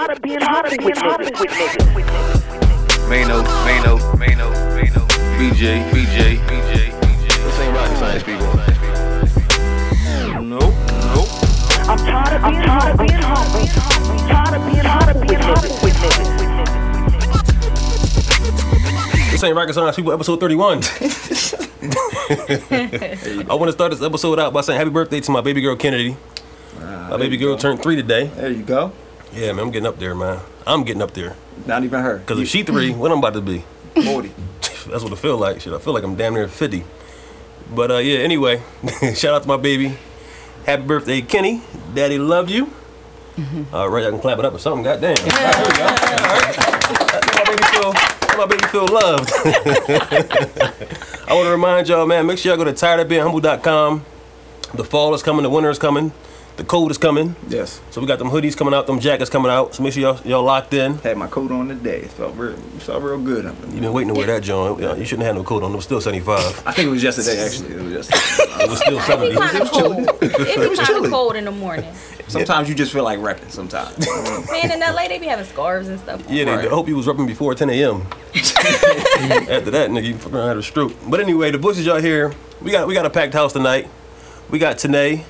tired of being hot with niggas. With niggas. Mano, Mano, Mano, Mano, BJ, BJ, BJ, BJ. This ain't rocket science, people. Nope, nope. I'm tired of being hot being hungry. Tired of being hot with niggas. With niggas. This ain't Rocket Science People, episode 31. I want to start this episode out by saying happy birthday to my baby girl Kennedy. My baby girl turned three today. There you go. Yeah, man, I'm getting up there, man. I'm getting up there. Not even her. Because if she three, what I'm about to be? 40. That's what I feel like. Shit, I feel like I'm damn near 50. But uh, yeah, anyway, shout out to my baby. Happy birthday, Kenny. Daddy love you. All right, I can clap it up or something. Goddamn. All right, here we go. All right. My baby feel, let my baby feel loved. I want to remind y'all, man, make sure y'all go to tiredofbeinghumble.com. The fall is coming, the winter is coming, the cold is coming. Yes. So we got them hoodies coming out, them jackets coming out. So make sure y'all, y'all locked in. Had my coat on today. It felt real, it felt real good. up in You've been waiting to wear that, John. Yeah, You shouldn't have no coat on. It was still 75. I think it was yesterday, actually. It was yesterday. It was still It 70. be kind of cold. It be kind chilly. of cold in the morning. sometimes you just feel like repping sometimes. Man, in LA they be having scarves and stuff. Yeah, they, Right. I hope you was repping before 10 a.m. After that, nigga, you fucking had a stroke. But anyway, the voices y'all hear, we got we got a packed house tonight. We got Tanay,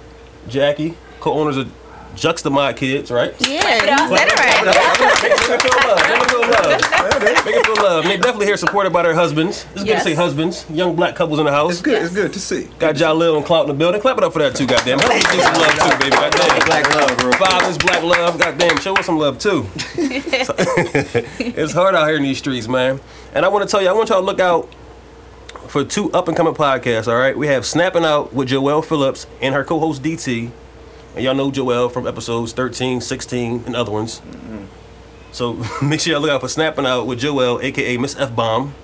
Jacque, co-owners of Juxtamod Kids, right? Yeah, you said it right. Make it feel love. Make it feel love. Make it feel love. And they definitely here supported by their husbands. It's good to see husbands. Young black couples in the house. It's good. It's good to see. Got Jahlil and Clout in the building. Clap it up for that too, goddamn. Help me do some love too, baby. Goddamn. Black love, real quick. Fathers, black love. Goddamn, show us some love too. It's hard out here in these streets, man. And I want to tell you, I want y'all to look out for two up and coming podcasts. All right, we have Snapping Out with Joelle Phillips and her co-host DT. And y'all know Joel from episodes 13, 16, and other ones. Mm-hmm. So make sure y'all look out for Snapping Out with Joel, aka Miss F Bomb.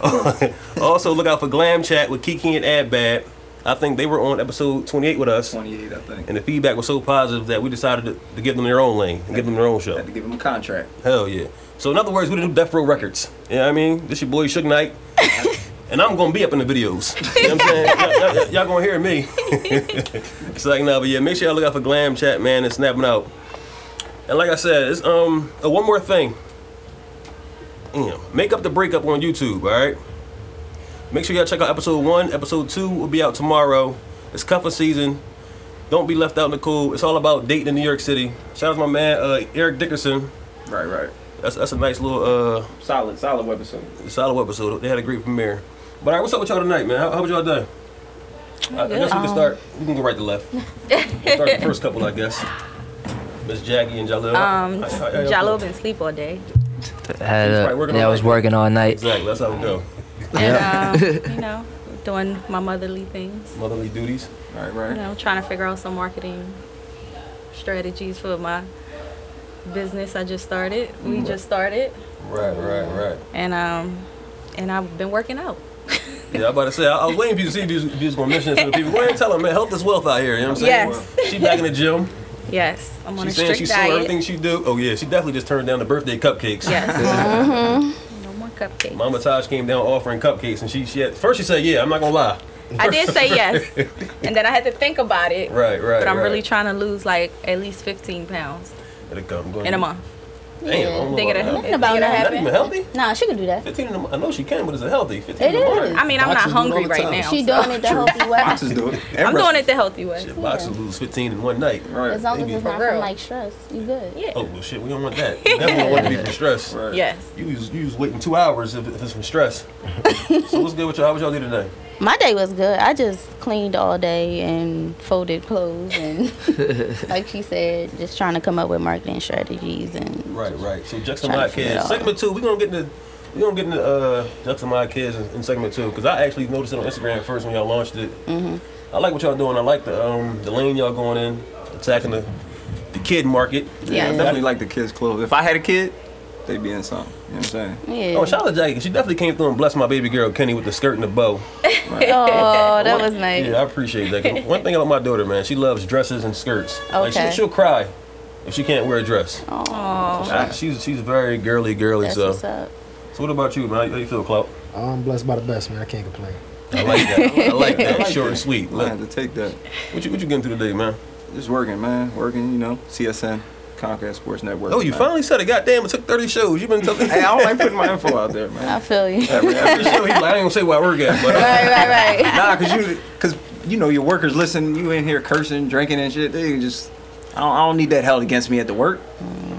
also look out for Glam Chat with Kiki and Ad Bad. I think they were on episode 28 with us. 28, I think. And the feedback was so positive that we decided to, to give them their own lane and give them their own show. Had to give them a contract. Hell yeah. So in other words, we do Death Row Records. You know what I mean? This your boy Suge Knight. and I'm gonna be up in the videos. You know what I'm saying? Y'all, y'all- y'all gonna hear me. it's like no, but yeah, make sure y'all look out for Glam Chat, man, and snapping out. And like I said, it's um uh, one more thing. You know, make up the breakup on YouTube, alright? Make sure y'all check out episode one. Episode two will be out tomorrow. It's cuffing season. Don't be left out in the cold. It's all about dating in New York City. Shout out to my man uh, Eric Dickerson. Right, right. That's that's a nice little uh Solid, solid episode. solid episode. They had a great premiere. But all right, what's up with y'all tonight, man? How, how was y'all day? I, I guess we can start. We can go right to left. We'll start the first couple, I guess. Miss Jacque and Jahlil. Um, y'all doing? been sleep all day. Had He's uh, probably working yeah, I was night. working all night. Exactly. That's how we go. And, um, you know, doing my motherly things. Motherly duties. All right, right, You right. know, trying to figure out some marketing strategies for my business I just started. We just started. Right, right, right. And um and I've been working out. Yeah, I'm about to say. I, I was waiting for you to see if you was, if you was gonna mention it to the people. Go ahead and tell them, man. Health is wealth out here. You know what I'm saying? Yes. She back in the gym. Yes, I'm on She's a saying strict she saw diet. everything she do. Oh yeah, she definitely just turned down the birthday cupcakes. Yes. Uh-huh. No more cupcakes. Mama Taj came down offering cupcakes, and she she had, first she said, "Yeah, I'm not gonna lie." I did say yes, and then I had to think about it. Right, right. But I'm right. really trying to lose like at least 15 pounds come. Go in a month. Damn, I don't know Think about that. about that. Not even healthy. Nah, she can do that. 15 in the, mo- I know she can, but is it healthy? 15 It in the is. I mean, I'm not Boxers do hungry right time. now. She so- doing it the healthy way. Boxes do it. I'm doing it the healthy way. Shit, boxers lose 15 in one night. Right. As long as it's not real. from like stress, you good. Yeah. Oh, well, shit, we don't want that. We Definitely want to be from stress. Right. Yes. You was, you was waiting two hours if, if it's from stress. so what's good with y'all? How was y'all do today? My day was good. I just cleaned all day and folded clothes and, like she said, just trying to come up with marketing strategies and Right, right. So Juxtamod Kids. out. Segment two, we're gonna get into we're gonna get into uh Juxtamod Kids in, in segment two because I actually noticed it on Instagram first when y'all launched it. Mm-hmm. I like what y'all doing. I like the um the lane y'all going in, attacking the the kid market. Yeah, I definitely like the kids' clothes. If I had a kid, they'd be in something. You know what I'm saying? yeah. Oh, shout out to Jacque. 'cause She definitely came through and blessed my baby girl Kenny with the skirt and the bow. oh, that was nice. Yeah, I appreciate that. 'Cause One thing about my daughter, man, she loves dresses and skirts. Like she, Okay. she'll cry if she can't wear a dress. Oh. She's she's very girly, girly. That's so, what's up. so what about you, man? How you feel, Clout? I'm blessed by the best, man. I can't complain. I like that. I like that. I like Short that. and sweet. I had to take that. what you what you getting through today, man? Just working, man. Working, you know, CSN. Comcast Sports Network. Oh, you man. finally said it. Goddamn, it took 30 shows. You've been talking. Hey, I don't like putting my info out there, man. I feel you. Every show, he like, I ain't gonna say where I work at, but uh, right, right, right. Nah, cause you, cause you know your workers listen. You in here cursing, drinking and shit. They just, I don't, I don't need that held against me at the work.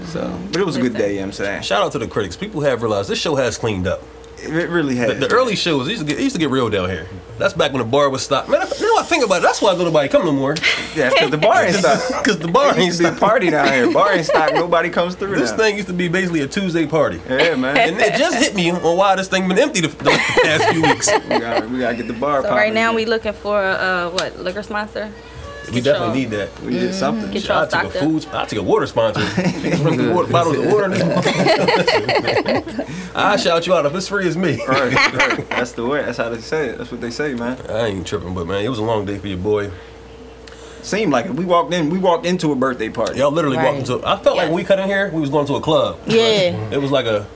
So, but it was a good day. You know what I'm saying shout out to the critics. People have realized this show has cleaned up. It really The, has. the early shows it used, to get, used to get real down here. That's back when the bar was stopped. Man, I, you know what I think about it? That's why nobody come no more. yeah, cause the bar ain't stopped. Because the bar It ain't used to be a stopped. party down here. Bar ain't stopped. Nobody comes through. This now. thing used to be basically a Tuesday party. Yeah, man. And it just hit me on why this thing been empty the, the past few weeks. we gotta, we gotta get the bar. So right now we looking for uh what liquor sponsor? We definitely need that. we did mm-hmm. something. Get Shit, y'all I took a food. I took a water sponsor. Drink water, bottles of water. In this I shout you out if it's free as me. Right, right. That's the way. That's how they say it. That's what they say, man. I ain't tripping, but man, it was a long day for your boy. Seemed like it. We walked in. We walked into a birthday party. Y'all literally Right. walked into. I felt like when we cut in here, we was going to a club. Yeah. It was like a,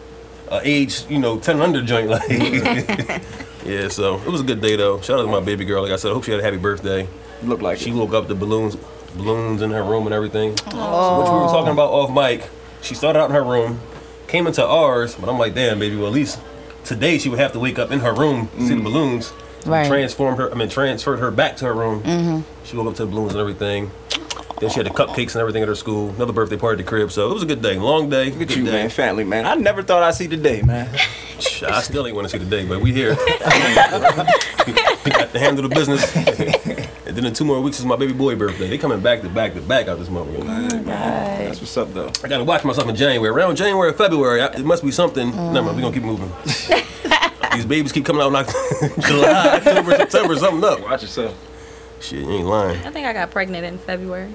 a age, you know, ten under joint. Like, yeah. So it was a good day though. Shout out to my baby girl. Like I said, I hope she had a happy birthday. Looked like She it. woke up the balloons, balloons in her room and everything. Oh. So, which we were talking about off mic. She started out in her room, came into ours, but I'm like, damn, baby. Well, at least today she would have to wake up in her room, see the mm. balloons, Right. transformed her. I mean, transferred her back to her room. Mm-hmm. She woke up to the balloons and everything. Then she had the cupcakes and everything at her school. Another birthday party at the crib. So it was a good day. Long day. Look at good you, day. man. Family, man. I never thought I'd see the day, man. I still ain't want to see the day, but we here. we got to handle the business. and then in two more weeks is my baby boy birthday. They coming back to back to back out this month. Oh That's what's up, though. I gotta watch myself in January. Around January, or February, I- it must be something. Never mind, we gonna keep moving. These babies keep coming out in Oct- July, October, September, something up. Watch yourself. Shit, you ain't lying. I think I got pregnant in February.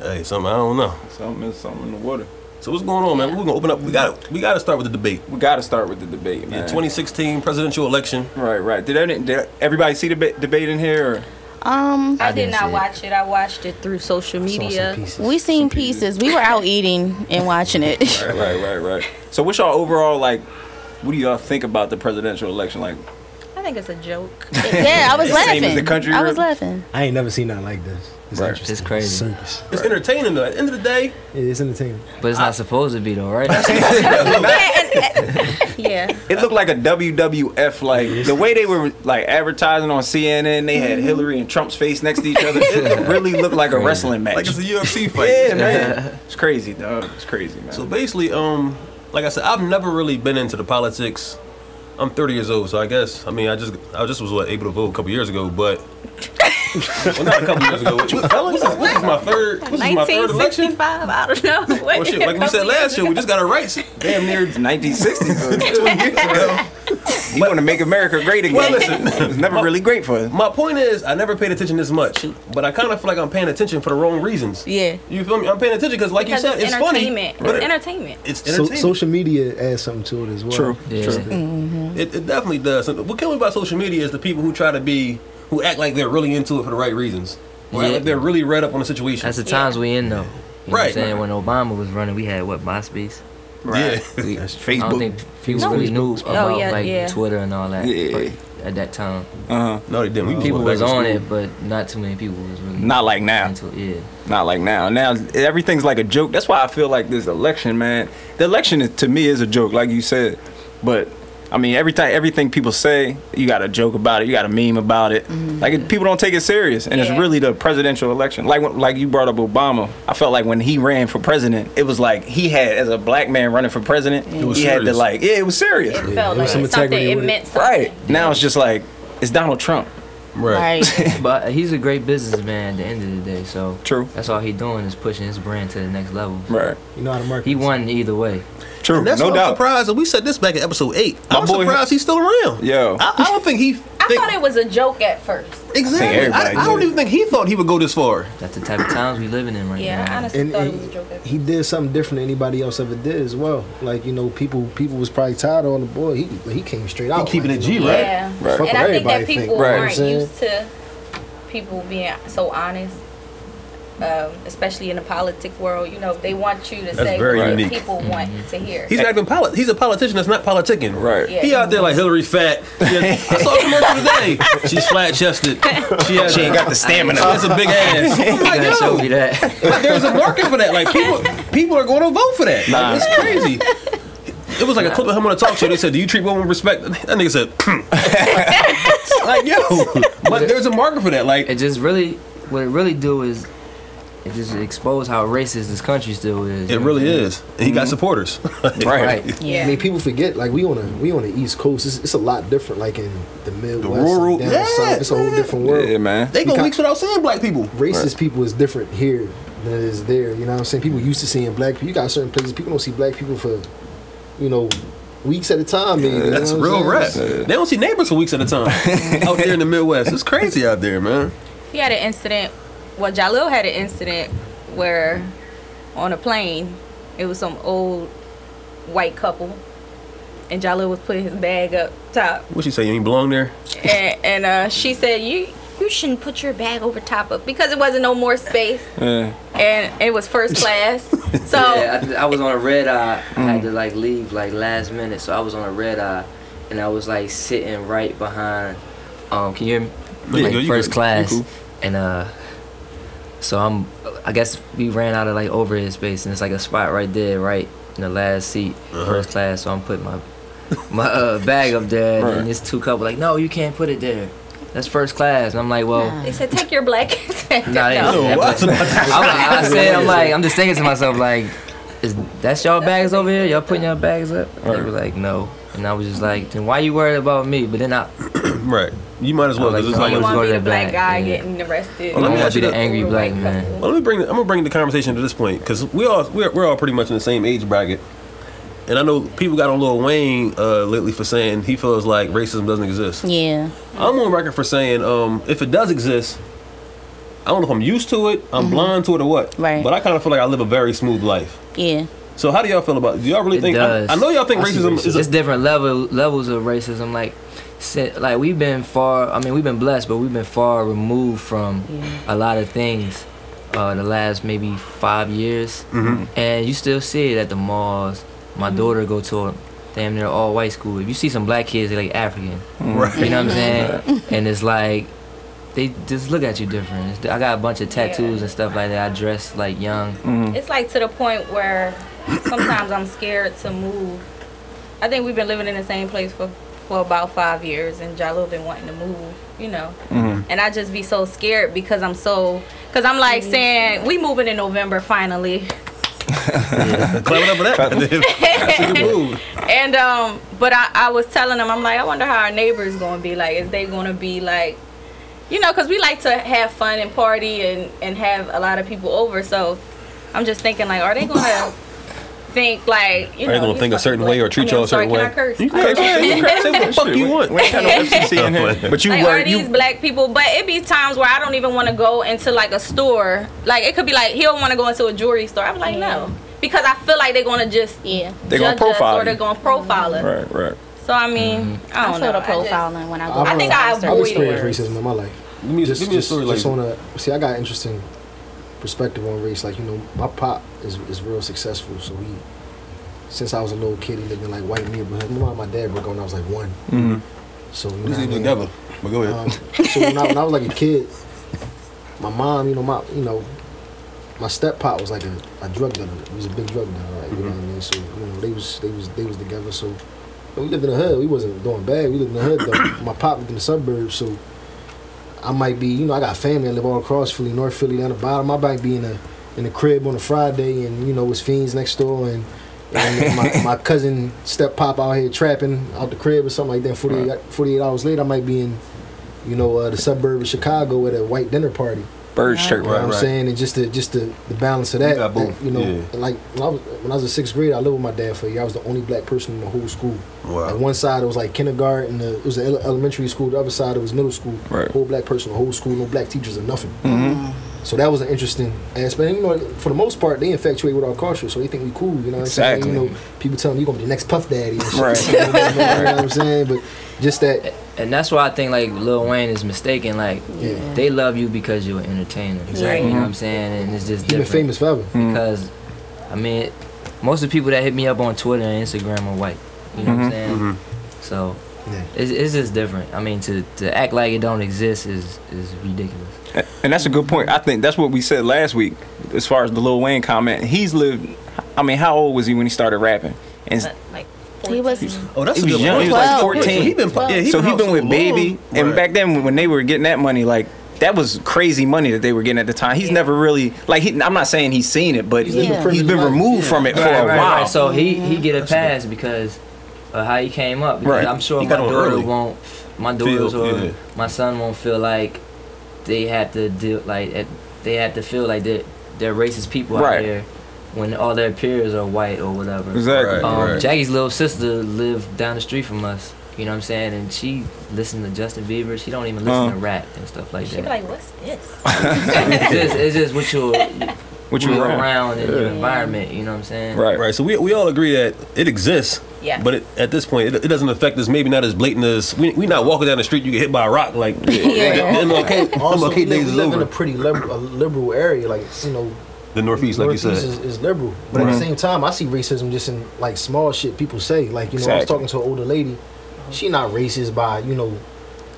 Hey, something I don't know. Something is something in the water. So what's going on, man? We're gonna open up. We got we got to start with the debate. We got to start with the debate, man. Yeah, 2016 presidential election. Right, right. Did, any, did everybody see the ba- debate in here? Or? Um, I, I did didn't not see it. watch it. I watched it through social Saw some media. we seen pieces. We were out eating and watching it. Right, right, right, right. So, what's y'all overall like? What do y'all think about the presidential election? Like, I think it's a joke. yeah, I was Same as laughing. the country I was laughing. I ain't never seen nothing like this. It's Right. interesting. It's crazy. Circus. It's entertaining though. At the end of the day, it's entertaining. But it's not supposed to be though, right? yeah. it looked like a WWF. Like the way they were like advertising on CNN, they had Hillary and Trump's face next to each other. It really looked like a wrestling match. like it's a UFC fight. yeah, man. It's crazy, dog. It's crazy, man. So basically, um, like I said, I've never really been into the politics. I'm 30 years old, so I guess I mean I just I just was what, able to vote a couple years ago, but well, not a couple years ago. What, this, this is my third. This is my third election. 1965. I don't know. What, Well, shit, like we said last year, we just got our rights. Damn near. 1960, so 20 years ago. You want to make America great again? Well, listen. it was never really great for us. My point is, I never paid attention this much, but I kind of feel like I'm paying attention for the wrong reasons. Yeah. You feel me? I'm paying attention because, like Because you said, it's it's, funny. entertainment. but It's it- entertainment. it's So, social media adds something to it as well. True. Yeah. True. It, it definitely does. What kills me about social media is the people who try to be, who act like they're really into it for the right reasons. Or act Yeah. like they're really read up on the situation. That's the times we in though. You know what Right. I'm saying? When Obama was running, we had what MySpace. Yeah. We, That's I don't Facebook. think people No. really knew about yeah, like yeah. Twitter and all that Yeah. at that time. Uh-huh. No, they didn't. We People going was on school. it, but not too many people was really Not like now. into it. Yeah. Not like now. Now everything's like a joke. That's why I feel like this election, man. The election is, to me is a joke, like you said. But I mean, every time everything people say, you got to joke about it. You got to meme about it. Mm-hmm. Like it, people don't take it serious, and Yeah. it's really the presidential election. Like when, like you brought up Obama. I felt like when he ran for president, it was like he had as a black man running for president. was he had to like, yeah, it was serious. It felt there like was some it's something. It it. meant something. Right now, it's just like it's Donald Trump. Right. Right. But he's a great businessman at the end of the day, so True. that's all he doing is pushing his brand to the next level. Right. You know how to market. He won either way. True. And that's no why I'm doubt. surprised. And we said this back in episode eight. My I'm boy- surprised he's still around. Yo. I, I don't think he. I think- thought it was a joke at first. exactly. I, everybody I don't even think he thought he would go this far. That's the type of times we living in right now. Yeah, I honestly and, thought and it was a joke at first. he did something different than anybody else ever did as well. Like you know, people people was probably tired on the boy. He he came straight out. keeping like, it G, know, right? Yeah. Right. And I think that everybody people think, right. aren't You know what I'm used to people being so honest. Um, especially in the politic world. You know, they want you to That's say very what unique. people want to hear. He's not even poli- He's a politician that's not politicking. Right. Yeah. He out there like Hillary's fat. Yeah, I saw a commercial today. She's flat chested. She, has She ain't got the stamina. She has a big ass. I'm You like, gotta show me that. but there's a market for that. Like people, people are going to vote for that. Like, it's crazy. It was like a clip of him on a talk show. They said, "Do you treat women with respect?" That nigga said, "Like yo," but there's a market for that. Like It just really, what it really do is, it just expose how racist this country still is. it really is. And he got mm-hmm. supporters. Right. Right. I mean, people forget like we on a we on the East Coast. It's, it's a lot different. Like in the Midwest, the rural- down yeah, south, it's a whole different world. Yeah, man. They go Because- weeks without seeing black people. Racist people is different here than it is there. You know what I'm saying? People used to seeing black people. You got certain places people don't see black people for, you know, weeks at a time. Maybe, you know That's what I'm real saying? rap. They don't see neighbors for weeks at a time out there in the Midwest. It's crazy out there, man. He had an incident. Well, Jahlil had an incident where on a plane, it was some old white couple, and Jahlil was putting his bag up top, What she say? You ain't belong there? and, and uh, she said, "You you shouldn't put your bag over top of because it wasn't no more space, Yeah. and it was first class. So Yeah, I, I was on a red eye. I had Mm. to like leave like last minute, so I was on a red eye, and I was like sitting right behind. Um, can you hear me? Yeah, like you first you class, cool. and uh, so I'm. I guess we ran out of like overhead space, and it's like a spot right there, right in the last seat, Uh-huh. first class. So I'm putting my my uh, bag up there, Right. and this two couple like, no, you can't put it there. That's first class, and I'm like, well. they said, "Take your black." Nah, they no. didn't. what? I, I said, I'm like, I'm just thinking to myself, like, is that's y'all bags over here? Y'all putting y'all bags up? They were like, no. And I was just like, then why you worried about me? But then I, Right. You might as well. I like 'cause it's like You Let's want to to be the the black guy yeah. getting arrested. Well, let me ask you the angry black man. Well, let me bring. The, I'm gonna bring the conversation to this point because we all we're, we're all pretty much in the same age bracket, and I know people got on Lil Wayne uh, lately for saying he feels like racism doesn't exist. Yeah. I'm on record for saying um, if it does exist, I don't know if I'm used to it, I'm blind to it, or what. Mm-hmm. Right. But I kind of feel like I live a very smooth life. Yeah. So how do y'all feel about? it? Do y'all really It think? I, does. I know y'all think I racism, racism. is. It's different level levels of racism. Like, si- like we've been far. I mean, we've been blessed, but we've been far removed from a lot of things. Uh, the last maybe five years, Mhm. and you still see it at the malls. My daughter go to a damn near all white school. If you see some black kids, they're like African. right. You know what I'm saying? and it's like they just look at you different. It's, I got a bunch of tattoos and stuff like that. I dress like young. It's like to the point where sometimes I'm scared to move. I think we've been living in the same place for, for about five years, and Jahlil been wanting to move, you know. And I just be so scared because I'm so, because I'm like saying, we moving in November finally. Clap up for that. That's move. And, um, but I, I was telling them, I'm like, I wonder how our neighbors going to be like. Is they going to be like, you know, because we like to have fun and party and, and have a lot of people over. So I'm just thinking, like, are they going to think, like, you Are they know, gonna think a certain way or treat y'all a certain way? Can I curse? You can curse. You curse. Say what the fuck you want. We ain't got no FCC in here. But you like, were are these you. black people? But it be times where I don't even want to go into like a store. Like it could be like he'll want to go into a jewelry store. I'm like no, because I feel like they're gonna just Yeah. They gonna judge profile or they're gonna profile us. Right, right. So I mean, Mm-hmm. I I don't feel know. the I just- profiling when I go. I've, I think I I've experienced racism in my life. Give me, Just, give me a just, story just like on a see, I got interesting perspective on race. Like you know, my pop is is real successful. So he, since I was a little kid, he lived in like white neighborhood. My mom, and my dad broke up when I was like one. Mhm. So you know These what I even mean? together. But go ahead. Um, so when I, when I was like a kid, my mom, you know, my you know, my step pop was like a, a drug dealer. He was a big drug dealer, like, you know what I mean? So you know, they was they was they was together. So we lived in the hood. We wasn't doing bad. We lived in the hood though. my pop lived in the suburbs, so I might be, you know, I got family. I live all across Philly, North Philly, down the bottom. I might be in a in the crib on a Friday, and you know, it's fiends next door, and, and my, my cousin step pop out here trapping out the crib or something like that. 48, 48 hours later, I might be in, you know, uh, the suburb of Chicago at a white dinner party. Bird You shirt. know what I'm right. saying? And just the just the, the balance of that. You got that, you know, yeah. like when I was when I was in sixth grade, I lived with my dad for a year. I was the only black person in the whole school. Wow. Like one side it was like kindergarten, uh, it was an elementary school. The other side it was middle school. Right. Whole black person, the whole school, no black teachers or nothing. Mm-hmm. So that was an interesting aspect. And, you know, for the most part, they infatuate with our culture, so they think we cool. You know what I'm Exactly. saying? You know, people tell them you're gonna be the next Puff Daddy. And shit. Right. you know what I'm saying? But just that, And that's why I think like Lil Wayne is mistaken. Like yeah, they love you because you're an entertainer. Exactly. You know what I'm mm-hmm. saying? And it's just he been famous forever. Mm-hmm. because I mean, most of the people that hit me up on Twitter and Instagram are white. You know what I'm mm-hmm. saying? So Yeah. it's, it's just different. I mean, to, to act like it don't exist is is ridiculous. And that's a good point. I think that's what we said last week as far as the Lil Wayne comment. He's lived. I mean, how old was he when he started rapping? And uh, like He was. Oh, that's He a was good young. point. He was like Yeah, 14. he been, yeah, he so been he been with Baby, long. and Right. back then when they were getting that money, like that was crazy money that they were getting at the time. He's Yeah. never really like. He, I'm not saying he's seen it, but He's he's living a been removed Yeah. from it for a right, while. right. So he he get a pass because of how he came up. Because Right. I'm sure He my daughter early. won't. My daughters Feel, or yeah. my son won't feel like they have to deal like they have to feel like they're, they're racist people Right. out there when all their peers are white or whatever. Exactly. Right. Um, Jacque's little sister lived down the street from us. You know what I'm saying? And she listened to Justin Bieber. She don't even listen to rap and stuff like that. she be that. like, what's this? it's, just, it's just what you're, What you're around, around? in your environment. You know what I'm saying? Right. Right. So we, we all agree that it exists. Yes. But it, at this point, it, it doesn't affect us. Maybe not as blatant as we we not walking down the street. You get hit by a rock like Yeah. MLK. Also, MLK we live, days we is live in a pretty liberal, a liberal area, like you know, The Northeast, like you Northeast said. is, is liberal. But at the same time, I see racism just in like small shit people say. Like you know, I was talking to an older lady. She not racist by you know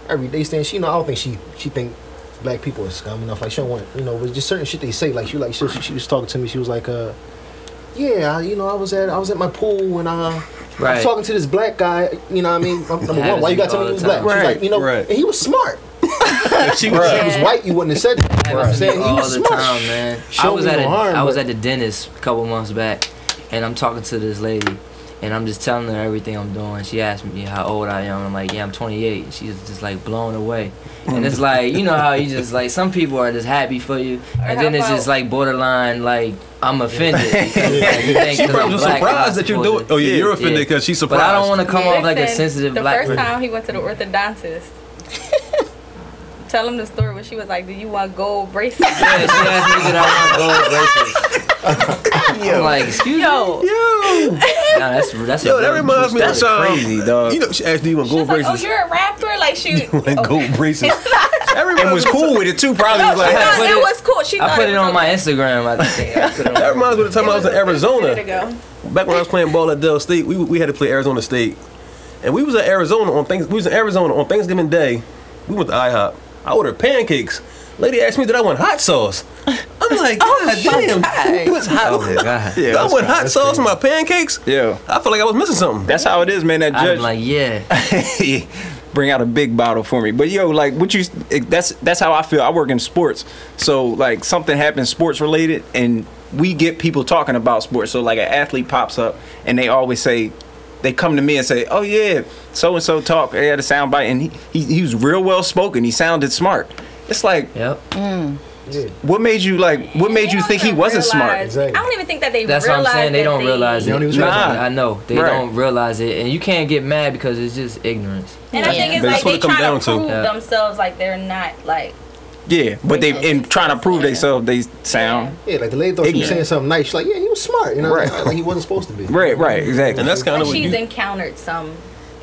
everyday stand. She know I don't think she she think black people are scum enough. Like she don't want you know, but just certain shit they say. Like she like she, she was talking to me. She was like, uh, yeah, I- you know, I was at I was at my pool and uh. I was talking to this black guy, you know what I mean? Number one, why you got to tell me he was black? She was time. like, you know, Right. and he was smart. she If he was, was white, you wouldn't have said that. I'm happens saying he all was the smart. time, man. I was me at a, harm, I was at the dentist a couple months back, and I'm talking to this lady, and I'm just telling her everything I'm doing. She asked me how old I am. I'm like, yeah, I'm 28. She's just like blown away, and it's like you know how you just like some people are just happy for you, and then it's just like borderline like I'm offended. Because, like, you think she 'cause probably I'm surprised that you're doing. Oh yeah, you're offended Yeah. because she's But surprised. I don't want to come off like a Listen, sensitive the black first time he went to the orthodontist. Tell him the story when she was like, "Do you want gold bracelets?" Yeah, she asked me did I want gold braces. I'm like, excuse Yo, me. Nah, that's that's Yo, a that reminds me of that's the time. crazy, dog. You know, she asked, "Do you want gold was like, "Oh, you're a rapper." Like she, Like oh. gold braces. and was cool with it too. Probably No, was like, thought it it- was cool. She I put it was on my. Instagram. I think. I put it on That reminds me of the time I was in It was a minute Arizona. ago. Back when I was playing ball at Del State, we, we had to play Arizona State, and we was at Arizona on things. We was in Arizona on Thanksgiving Day. We went to IHOP. I ordered pancakes. Lady asked me did I want hot sauce. I'm like, God damn, who puts hot? Oh god. yeah, I want hot sauce in my pancakes. yeah. I feel like I was missing something. That's how it is, man. That I'm judge like, yeah. bring out a big bottle for me. But yo, like, what you? That's that's how I feel. I work in sports, so like something happens sports related, and we get people talking about sports. So like an athlete pops up, and they always say. They come to me and say, "Oh yeah, so and so talk." They had a sound bite, and he, he he was real well spoken. He sounded smart. It's like, Yep. Mm. Yeah. what made you like? What made They you think he wasn't smart? Exactly. I don't even think that they That's what I'm saying. They don't realize They it. don't even realize Nah. I know. They Right. don't realize it, and you can't get mad because it's just ignorance. And I think it's But like that's what they it come down to to. prove Yeah. themselves like they're not like. Yeah, but they in trying to prove themselves, they sound Yeah, like the lady thought she was Ignorant. saying something nice. She's like, yeah, he was smart. You know, Right. like he wasn't supposed to be. right, right, exactly. And that's kind But of what she's you. encountered some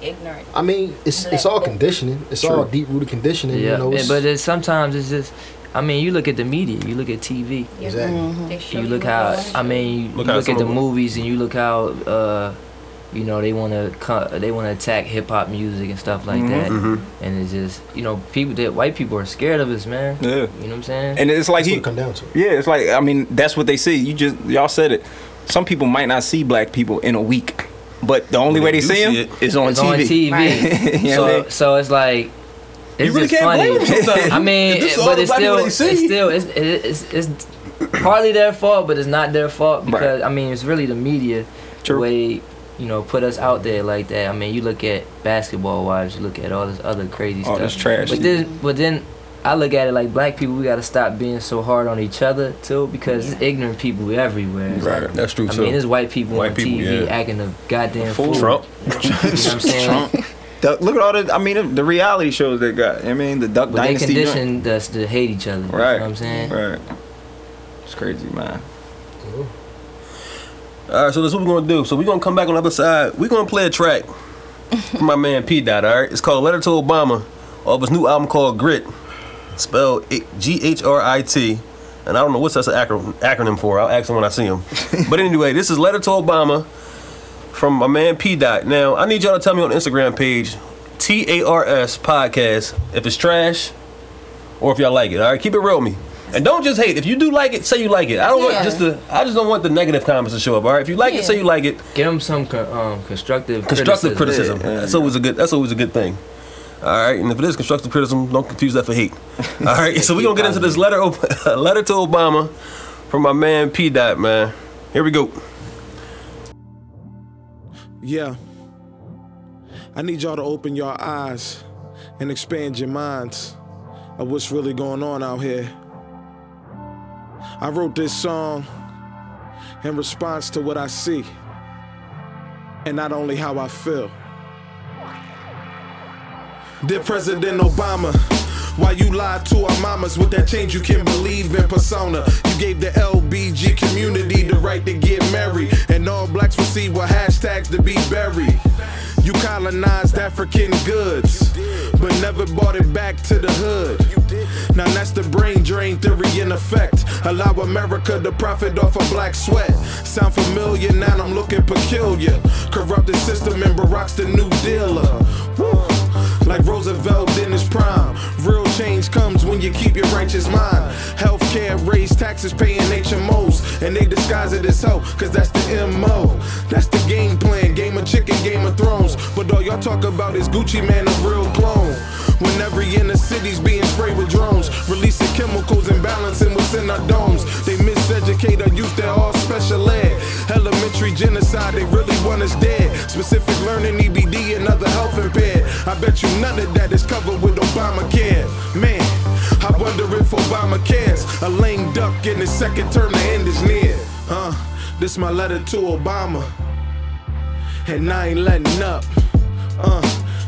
ignorant. I mean, it's it's all conditioning. It's all deep rooted conditioning. Yeah. You know, it's, but it's, sometimes it's just. I mean, you look at the media. You look at TV. exactly. They show You look how. I mean, you Look look, how at the of 'em- movies, and you look how. uh you know they want to they want to attack hip hop music and stuff like that, Mhm. and it's just you know people that white people are scared of us, man. Yeah. You know what I'm saying? And it's like That's he, come down to. yeah, it's like I mean that's what they see. You just y'all said it. Some people might not see black people in a week, but the only When way they they see them see it, is on it's TV. on TV. You know what I so mean? so it's like it's You really just can't funny. blame them. I mean, If this is all but it's still it's still it's, it's it's partly their fault, but it's not their fault because I mean it's really the media True. the way you know put us out there like that. I mean, you look at basketball wise, you look at all this other crazy All stuff. this trash. But then, but then I look at it like black people, we gotta stop being so hard on each other too, because it's ignorant people everywhere. Right, that's true too. I mean, there's white people White on people, TV yeah. acting a goddamn Fool. fool. Trump. You know what I'm saying? Duck, look at all the. I mean, the reality shows they got. I mean, the Duck But they Dynasty. joint. conditioned us to hate each other. Right. You know Right. what I'm saying? Right. It's crazy, man. All right, so that's what we're gonna do. So we're gonna come back on the other side. We're gonna play a track from my man P Dot. All right, it's called "Letter to Obama" off his new album called Grit, spelled G H R I T. And I don't know what's that's an acronym, acronym for. I'll ask him when I see him. but anyway, this is "Letter to Obama" from my man P Dot. Now I need y'all to tell me on the Instagram page T A R S podcast if it's trash or if y'all like it. All right, keep it real with me. And don't just hate. If you do like it, say you like it. I don't Yeah. want just the. I just don't want the negative comments to show up. All right. If you like it, say you like it. Give them some co- um, constructive Constructive criticism. Yeah, yeah, That's always a good. That's always a good thing. All right. And if it is constructive criticism, don't confuse that for hate. All right. so we're gonna get into this letter. Ob- letter to Obama from my man P Dot. Man. Here we go. Yeah. I need y'all to open your eyes and expand your minds of what's really going on out here. I wrote this song in response to what I see and not only how I feel. Dear President Obama, why you lied to our mamas with that change you can believe in persona? You gave the LBG community the right to get married, and all blacks see what hashtags to be buried. You colonized African goods, but never brought it back to the hood. Now that's the brain drain theory in effect. Allow America to profit off of black sweat. Sound familiar? Now I'm looking peculiar. Corrupted system and Barack's the new dealer. Woo. Like Roosevelt in his prime. Real change comes when you keep your righteous mind. Healthcare, raise taxes, paying HMOs. And they disguise it as hope, cause that's the MO. That's the game plan. Game of chicken, Game of Thrones. But all y'all talk about is Gucci Mane, a real clone. When every inner city's being sprayed with drones, releasing chemicals and balancing what's in our domes. They miseducate our youth, they're genocide, they really want us dead. Specific learning, EBD, and other health impaired. I bet you none of that is covered with Obamacare. Man, I wonder if Obama cares. A lame duck in his second term, the end is near. Huh? This my letter to Obama. And I ain't letting up. Uh,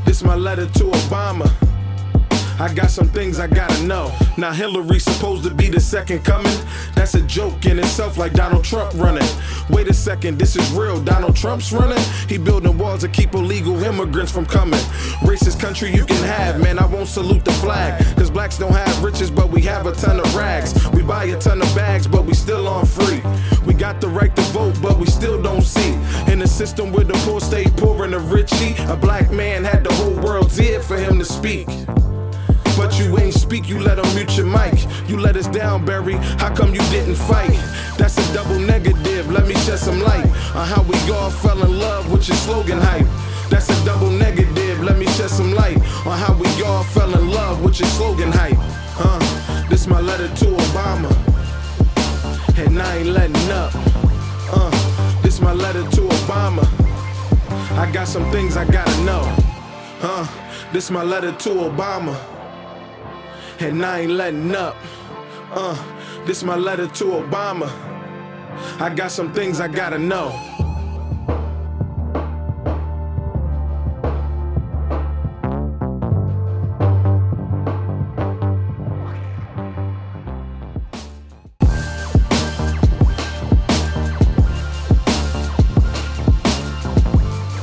this my letter to Obama. I got some things I gotta know. Now Hillary's supposed to be the second coming. That's a joke in itself, like Donald Trump running. Wait a second, this is real. Donald Trump's running. He building walls to keep illegal immigrants from coming. Racist country you can have, man. I won't salute the flag. Cause blacks don't have riches, but we have a ton of rags. We buy a ton of bags, but we still on free. We got the right to vote, but we still don't see. In a system where the poor stay poor and the rich eat, a black man had the whole world's ear for him to speak. But you ain't speak, you let let 'em mute your mic. You let us down, Barry. How come you didn't fight? That's a double negative. Let me shed some light on how we all fell in love with your slogan hype. That's a double negative. Let me shed some light on how we all fell in love with your slogan hype. Huh? This my letter to Obama. And I ain't letting up. Uh, this my letter to Obama. I got some things I gotta know. Huh? This my letter to Obama and I ain't letting up. Uh, this my letter to Obama. I got some things I gotta know.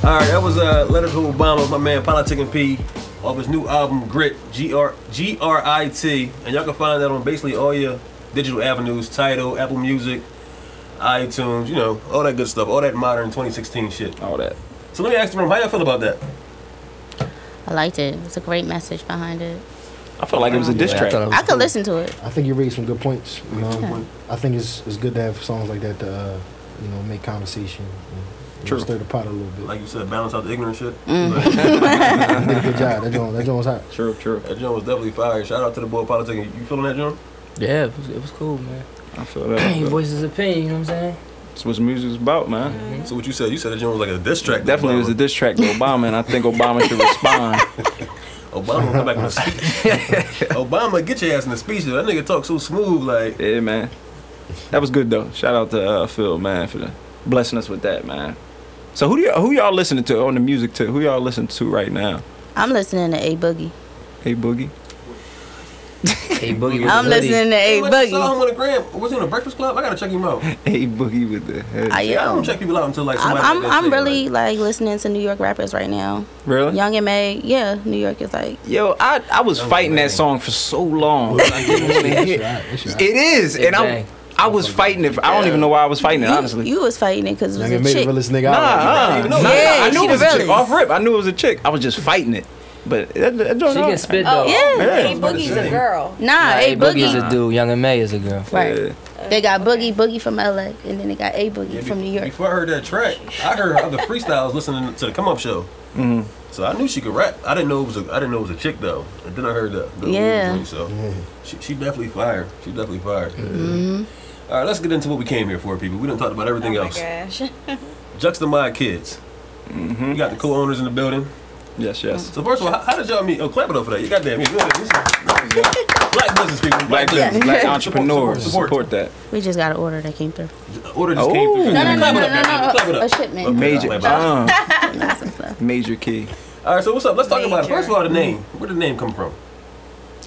All right, that was a uh, letter to Obama, my man Politicking P, off his new album Grit, G R G R I T, and y'all can find that on basically all your digital avenues, Tidal, Apple Music, iTunes, you know, all that good stuff, all that modern 2016 shit. All that. So let me ask you, how y'all feel about that? I liked it. It was a great message behind it. I felt like it was a diss Yeah, I track. thought I could cool. listen to it. I think you raised some good points. You know, Yeah. I think it's it's good to have songs like that to uh, you know make conversation. You know, True. stir the pot a little bit. Like you said, balance out the ignorant shit. Mm. Like, you did a good job. That joint, that joint was hot. True, true. that joint was definitely fire. Shout out to the boy Politicking. You feeling that joint? Yeah, it was, it was cool, man. I feel that. he voices his opinion, you know what I'm saying? That's what the music's about, man. So what you said? You said that joint was like a diss track. to Definitely was a Obama. diss track to Obama, and I think Obama should respond. Obama come back in a speech. Obama, get your ass in the speech. Though. That nigga talk so smooth, like. Yeah, man. That was good though. Shout out to uh, Phil, man, for the blessing us with that, man. So who do y'all, who y'all listening to on the music to? Who y'all listening to right now? I'm listening to A Boogie. A Boogie. Hey, Boogie with I'm the hoodie. listening to A Hey, what's the Boogie. song on the gram? Was he on the Breakfast Club? I gotta check him out. A Boogie with the head. I Yeah, I don't um, check people out until like I'm, somebody. I'm, like that I'm say, really like, like listening to New York rappers right now. Really? Young M.A, yeah, New York is like Yo, I, I was fighting that song for so long. I didn't want to It's hear. right, it's right. It is, Big and I bang. I was fighting it. I don't even know why I was fighting it. you, Honestly. you was fighting it because it was a made the chick. realest nigga Nah, out. uh, even nah, that. I knew she it was the a chick. realest. Off rip, I knew it was a chick. I was just fighting it, but that, that don't She know. can spit Oh though. yeah, Yeah. A Boogie's a girl. nah, Nah, A A Boogie is a dude. Young M.A is a girl. Right. Yeah. They got Boogie Boogie from LA, and then they got A Boogie Yeah, from New York. Before I heard that track, I heard other freestyles listening to the Come Up Show. So I knew she could rap. I didn't know it was a I didn't know it was a chick though. And then I heard the, the Yeah. joint, so she, she definitely fired. She definitely fired. Mm-hmm. All right, let's get into what we came here for, people. We didn't talk about everything Oh my else. gosh. Juxtamod Kids. Mm-hmm. You got the co-owners in the building. Yes, yes. So first of all, how, how did y'all meet? Oh, clap it up for that. You goddamn, yeah, go ahead. This Black business people. Black, Black business. business, black Support- entrepreneurs support- support that. We just got an order that came through. Order just Oh. came through. No, no, Clap no, it up, no, man. no, Clap it a up. shipment. Okay, Major, my bad. uh, Nice and slow. major key. All right, so what's up? Let's talk about it. First of all, the name. Where did the name come from?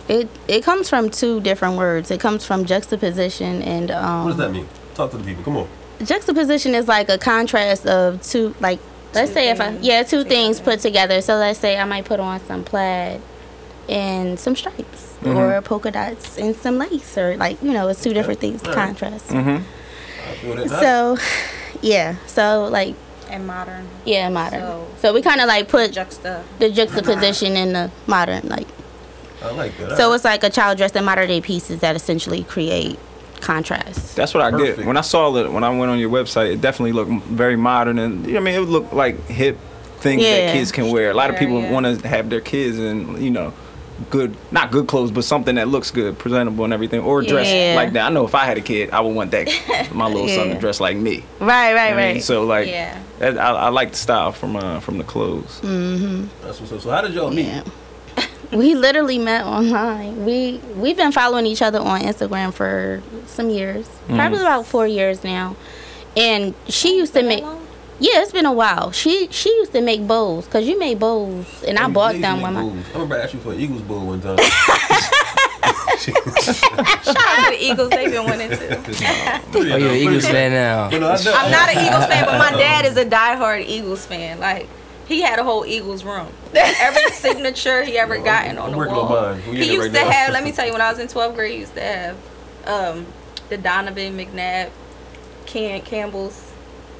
It it comes from two different words. It comes from juxtaposition and um. What does that mean? Talk to the people. Come on. juxtaposition is like a contrast of two like let's Two say if I yeah two things put together so let's say I might put on some plaid and some stripes Mm-hmm. or polka dots and some lace or like you know it's two different things Alright. contrast Mm-hmm. I feel that. so yeah so like And modern. yeah modern So- so, we kind of like put Juxta. the juxtaposition in the modern like I like that. so it's like a child dressed in modern day pieces that essentially create contrast That's what I Perfect. get when I saw it. When I went on your website, it definitely looked very modern, and you know, I mean, it looked like hip things Yeah. that kids can wear. A lot of people yeah. want to have their kids in, you know, good, not good clothes, but something that looks good, presentable, and everything, or dress Yeah. like that. I know if I had a kid, I would want that my little son to dress like me. right right I mean, right So like, Yeah. that, I, I like the style from uh, from the clothes. That's what's up. So how did y'all meet? Yeah. We literally met online. We we've been following each other on Instagram for some years, probably mm. about four years now. And she used to make yeah, it's been a while. She she used to make bows because you made bows, and I They bought them when my. I remember asking for an Eagles bowl one time. Shout out to the Eagles. They've been winning too. Oh, you're an Eagles fan now. You know, I know- I'm not an Eagles fan, but my dad is a diehard Eagles fan. Like he had a whole Eagles room. Every signature he ever gotten on I'm the working on wall. mine. He used right to now. have. Let me tell you, when I was in 12th grade, he used to have um, the Donovan McNabb, Ken Campbell's,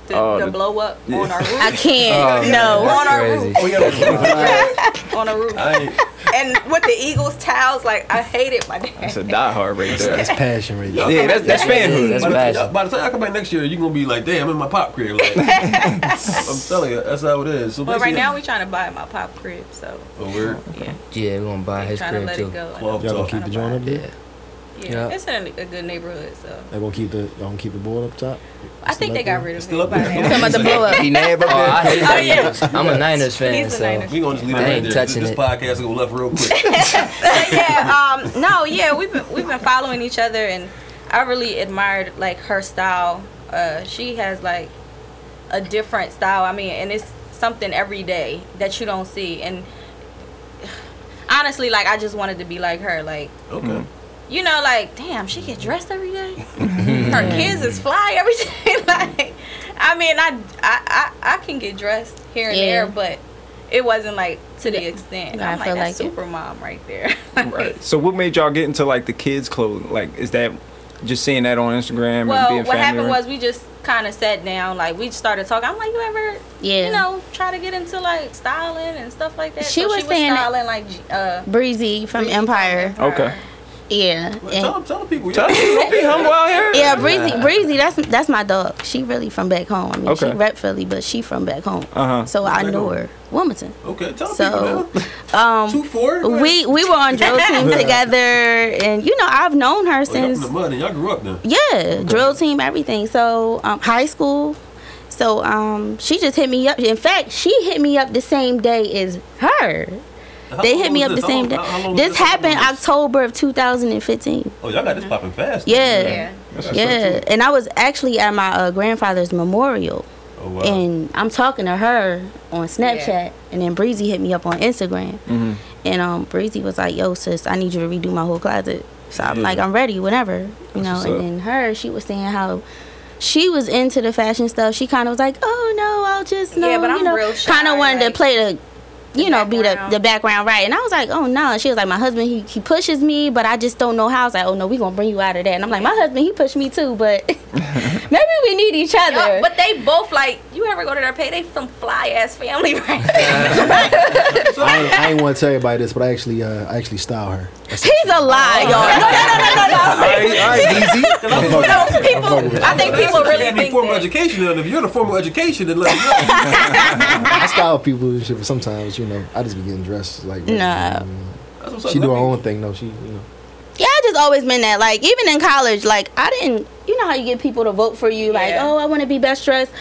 the, Oh, the the- blow up on our roof. I can't Oh, no. On our Crazy. roof. Oh, yeah. on a roof. I. And with the Eagles towels, like I hated my That's a diehard right there. That's passion right there. Yeah, that's that's fanhood. That's By the, passion. by the time I come back next year, you're gonna be like, "Damn, I'm in my pop crib." Like, I'm telling you, that's how it is. So But right now we're trying to buy my pop crib, so oh, we're yeah, Yeah, we're gonna buy his trying to crib let too. it go. Club Y'all gonna keep the joint up there? Yeah. Yeah, Yeah. it's in a, a good neighborhood, so They gonna keep the y'all gonna keep the board up top. I think they got rid of Still it up by there? now. Talking about the blow up. He never Oh, I hate oh, that. Yeah. I'm a Niners fan, He's a so Niners. We gonna just leave it I right ain't there. touching this it. podcast will go left real quick. But yeah, um, no, yeah, we've been we've been following each other, and I really admired like her style. Uh, she has like a different style. I mean, and it's something every day that you don't see. And honestly, like I just wanted to be like her. Like Okay. You know, like damn, she get dressed every day. her kids is fly every day. like, I mean, I, I I I can get dressed here and Yeah. there, but. It wasn't like to the extent. I I'm like feel that's like it. super mom right there. Right. So what made y'all get into like the kids' clothes? Like, is that just seeing that on Instagram and Well, being what happened was we just kind of sat down, like we started talking. I'm like, you ever, Yeah. you know, try to get into like styling and stuff like that. She so was she was saying that- styling like, uh, Breezy from Breezy Empire. Okay. Yeah. Well, tell, tell the people. Tell Yeah. don't be humble out here. Yeah, Breezy, Breezy, that's that's my dog. She really from back home. I mean, Okay. she rep Philly, but she from back home. Uh-huh. So I Back know her, Wilmington. Okay, tell the So, people. Man. Two um, four. We we were on drill team together, and you know I've known her Oh, y'all since from the mud and y'all grew up then. yeah, drill team, everything. So um, high school. So um, she just hit me up. In fact, she hit me up the same day as her. How They hit me up the this? same day. long- how long was This happened this? October of 2015. Oh, y'all got this popping fast. Yeah. yeah. That's Yeah, so and I was actually at my uh, grandfather's memorial. Oh, wow. And I'm talking to her on Snapchat, and then Breezy hit me up on Instagram, and um, Breezy was like, "Yo, sis, I need you to redo my whole closet." So I'm Yeah. like, "I'm ready, whenever," you That's know. And up. then her, she was saying how. She was into the fashion stuff. She kind of was like, "Oh no, I'll just know." Yeah, but I'm know, real shy, Kind of wanted like, to play the, you know, be the background. the background right. And I was like, "Oh no." And she was like, "My husband, he he pushes me, but I just don't know how." I was like, "Oh no, we gonna bring you out of that." And I'm like, "My husband, he pushed me too, but maybe we need each other." Yo, but they both like. You ever go to their pay? They some fly ass family, right? I ain't, I ain't want to tell everybody this, but I actually, uh, I actually style her. He's a lie, y'all. Oh. No, no, no, no, no, no. All right, all right, easy. no, people. I think people really had think formal that. education, then if you're the formal education, then let me know. I style people and shit, but sometimes, you know, I just be getting dressed like. Nah. That's what's up. She do her own thing, though. She, you know. Yeah, I just always been that. Like, even in college, like, I didn't, you know how you get people to vote for you, like, Yeah. oh, I want to be best dressed.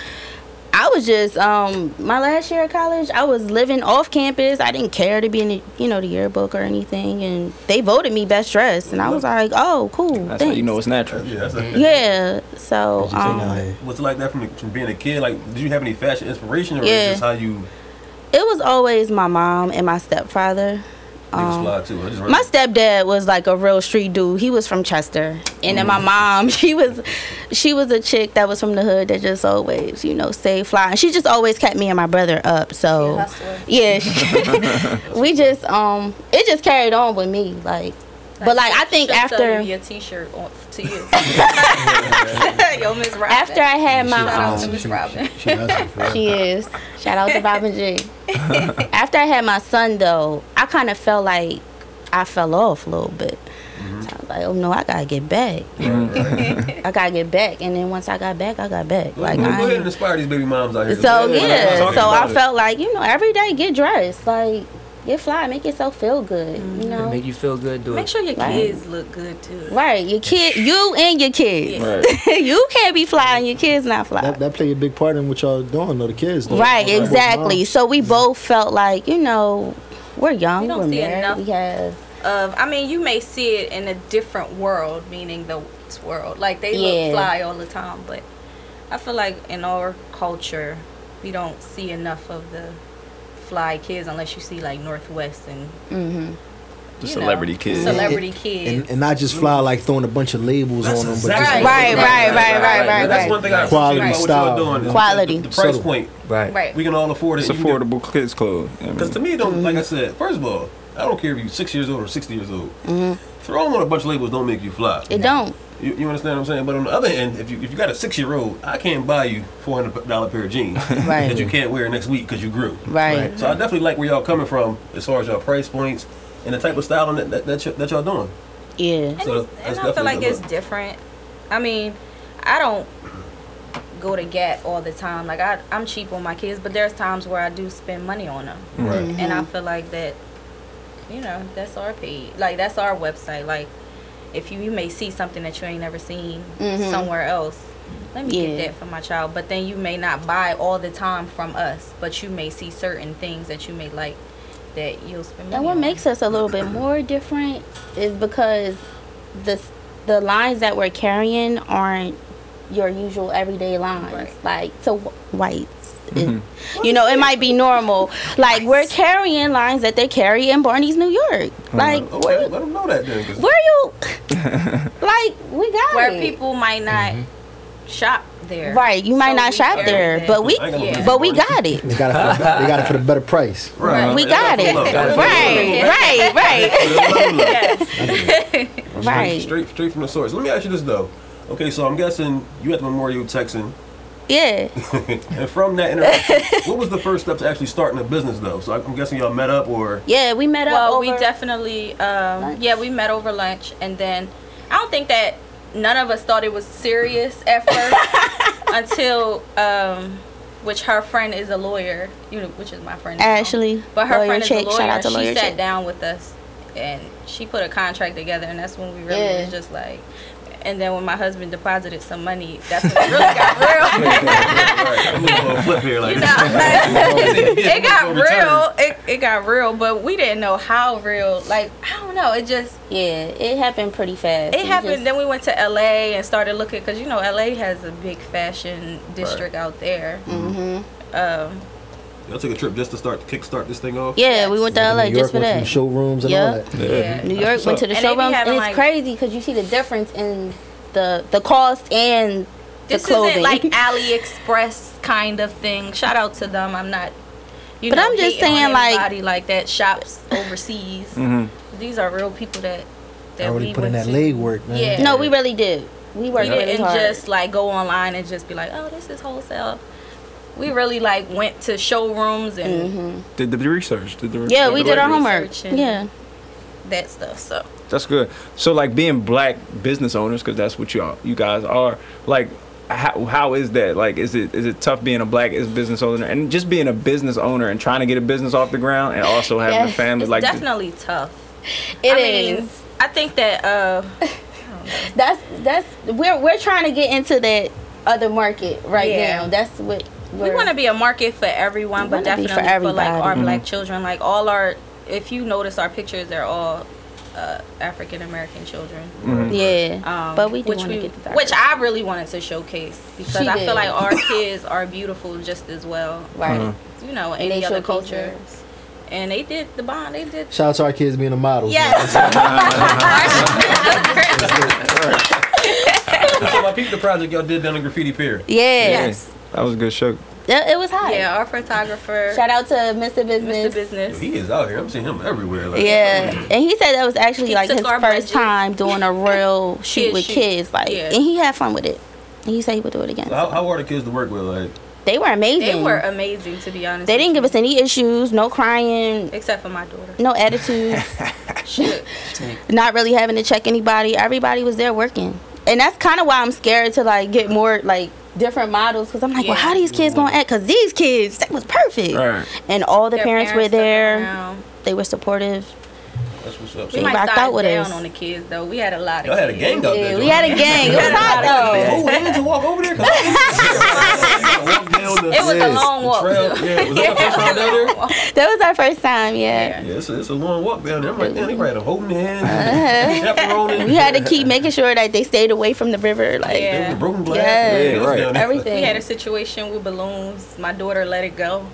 I was just, um, my last year of college, I was living off campus. I didn't care to be in the, you know, the yearbook or anything. And they voted me best dressed. And I was like, oh, cool. That's how thanks. you know it's natural. Yeah, that's a, Yeah. So, um, What's it like that from, from being a kid? Like, did you have any fashion inspiration, or Yeah. is this how you it was always my mom and my stepfather. Niggas Um, fly too? I just My stepdad was like a real street dude. He was from Chester, and then my Mm. mom, she was, she was a chick that was from the hood that just always, you know, stay fly. And she just always kept me and my brother up. So, hustler. yeah, we just, um, it just carried on with me, like. But like I think after you your T-shirt on, to you. Yo, Miss Robin. after I had my Shout out um, to Miss Robin. She hustling for real. She is. Shout out to Robin G. After I had my son, though, I kind of felt like I fell off a little bit. So I was like, oh no, I gotta get back. I gotta get back. And then once I got back, I got back. Like, go, go I ahead and ain't- inspire these baby moms out here. so yeah, so I it. felt like you know every day get dressed, like get fly, make yourself feel good. You mm-hmm. know, Make you feel good, do Make it. Make sure your Right. kids look good too. right? Your kid, you and your kids. Right. you can't be fly and your kids not fly. That, that play a big part in what y'all doing, though, the kids. Though. Right, Both exactly. moms. So we mm-hmm. both felt like, you know, we're young, We don't we're see married, enough. we have Of, I mean, you may see it in a different world, meaning the world. Like they Yeah. look fly all the time, but I feel like in our culture, we don't see enough of the fly kids unless you see like North West and mm-hmm. The you know, celebrity kids. Celebrity And, kids. and not just fly like throwing a bunch of labels That's on them, but exactly just Right, Right, right, right, right, right, That's one thing I Quality, appreciate about what y'all doing. Quality. The, the price Subtle. point. Right. right. We can all afford it. It's affordable kids clothes. I mean, Because to me, it don't Mm-hmm. like I said. First of all, I don't care if you're six years old or sixty years old. Mhm. Throwing on a bunch of labels don't make you fly. Mm-hmm. It don't. You, you understand what I'm saying? But on the other hand, if you if you got a six year old, I can't buy you four hundred dollar pair of jeans Right. that you can't wear next week because you grew. Right. So I definitely like where y'all coming from as far as y'all price points and the type of styling that that, that, y- that y'all doing. Yeah. And, So it's, that's and I feel like it's good. different. I mean, I don't go to Gap all the time. Like I, I'm cheap on my kids, but there's times where I do spend money on them, Right. Mm-hmm. and I feel like that. You know, that's our page. Like that's our website. Like if you, you may see something that you ain't never seen Mhm. somewhere else. Let me Yeah. get that for my child. But then you may not buy all the time from us, but you may see certain things that you may like that you'll spend money And what on. makes us a little bit more different is because the the lines that we're carrying aren't your usual everyday lines. Right. Like to wh- whites. It- you know, it might be normal. Like we're carrying lines that they carry in Barneys, New York. Like Okay, where, let them know that then. 'cause where you? like we got it. where it. people might not mm-hmm. shop there. Right, you might So not shop there, that. but we, I ain't gonna Yeah. but we got it. they got it. For the, they got it for the better price. Right. We got it. Gotta feel love. Right, right, right, Straight, right. straight, straight from the source. Let me ask you this though. Okay, so I'm guessing you at the Memorial Texan, Yeah. and from that interaction, what was the first step to actually starting a business though? So I'm guessing y'all met up or Yeah, we met up. Well, we definitely, um, yeah, we met over lunch, and then I don't think that none of us thought it was serious at first until, um, which her friend is a lawyer, you know, which is my friend now. Ashley, but her Lawyer friend is Chick. a lawyer. Shout out to she Lawyer sat Chick. down with us, and she put a contract together, and that's when we really Yeah. was just like. And then when my husband deposited some money, that's when it really got real. Right. a flip here, like You know, it got real. It, it got real, but we didn't know how real. Like I don't know. It just Yeah, it happened pretty fast. it We happened. just- then we went to LA and started looking because you know LA has a big fashion district out there. Mhm. Um, Y'all took a trip just to start to kickstart this thing off. Yeah, we went to LA New just York for went to the that. showrooms and Yeah. all that. yeah. New York what's went to the And they be showrooms, and having, it's like- crazy because you see the difference in the the cost and the this clothing. isn't like AliExpress kind of thing. Shout out to them. I'm not. You But know, I'm just saying, like- everybody like that shops overseas. Mhm. These are real people that that Already we put in that to. leg work, man. Yeah. no, we really did. We worked We really didn't hard. just like go online and just be like, oh, this is wholesale. We really like went to showrooms and hmm Did the research? Did the Yeah, we did our homework. Yeah. that stuff. So That's good. So like being black business owners, because that's what you all you guys are. Like, how how is that? Like, is it is it tough being a black business owner and just being a business owner and trying to get a business off the ground and also having a family? it's like, definitely tough. It I is. mean, I think that uh, That's that's we're we're trying to get into that other market right Yeah. now. That's what we want to be a market for everyone, but definitely for for, like everybody. our Mhm. black children. Like all our, if you notice our pictures, they're all uh, African American children. Yeah. Um, but we do which want to we, get to that. which I really wanted to showcase because She I did. feel like our kids are beautiful just as well. right. as, You know, And any they other showcase culture. theirs. And they did the bond. They did. Shout out to our kids being the models. Yes. so I peeped the project y'all did down in Graffiti Pier. Yeah. yes. That was a good show. Yeah, it was hot. Yeah, our photographer, Shout out to Mr. Business. Mr. Business. He is out here. I'm seeing him everywhere. Like, Yeah, and he said that was actually He like his first budget. time doing a real shoot Kid with shoot. kids, like, Yeah. and he had fun with it. And he said he would do it again. So how, how are the kids to work with? Like, they were amazing. They were amazing, to be honest. They didn't give us any issues, no crying, except for my daughter. no attitude, not really having to check anybody. Everybody was there working, and that's kind of why I'm scared to like get more like different models because I'm like, well, Yeah. how these kids gonna act? Because these kids, that was perfect, Right. and all the Their parents, were there. They were supportive. That's what's up. We So, might rocked out with down us. on the kids though. We had a lot of. y'all had a gang out there. We had a gang. It was hot though. Oh, hands to walk over there. 'Cause I- walk down the- It was a long walk. trail. too. Yeah, was that the first time down there? That was our first time. Yeah. Yeah, it's a, it's a long walk down there. I'm like, damn, they probably holding hands, Uh-huh. chaperoning. We had to keep making sure that they stayed away from the river, like Yeah. Was broken glass. Yes. Yeah, right. everything. We had a situation with balloons. My daughter let it go,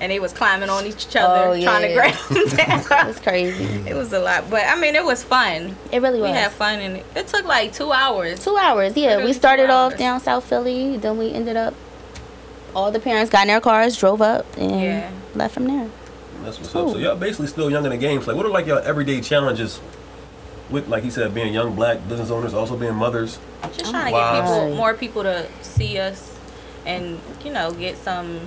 and they was climbing on each other Oh, trying to yeah. grab them It was crazy. it was a lot, but I mean, it was fun. It really was. We had fun, and it, it took like two hours. Two hours, yeah. Literally We started off down South Philly, then we ended up. All the parents got in their cars, drove up, and Yeah. left from there. That's what's up. So y'all basically still young in the game. So like, what are like your everyday challenges with, like he said, being young black business owners, also being mothers? Just trying to get people, more people to see us, and you know, get some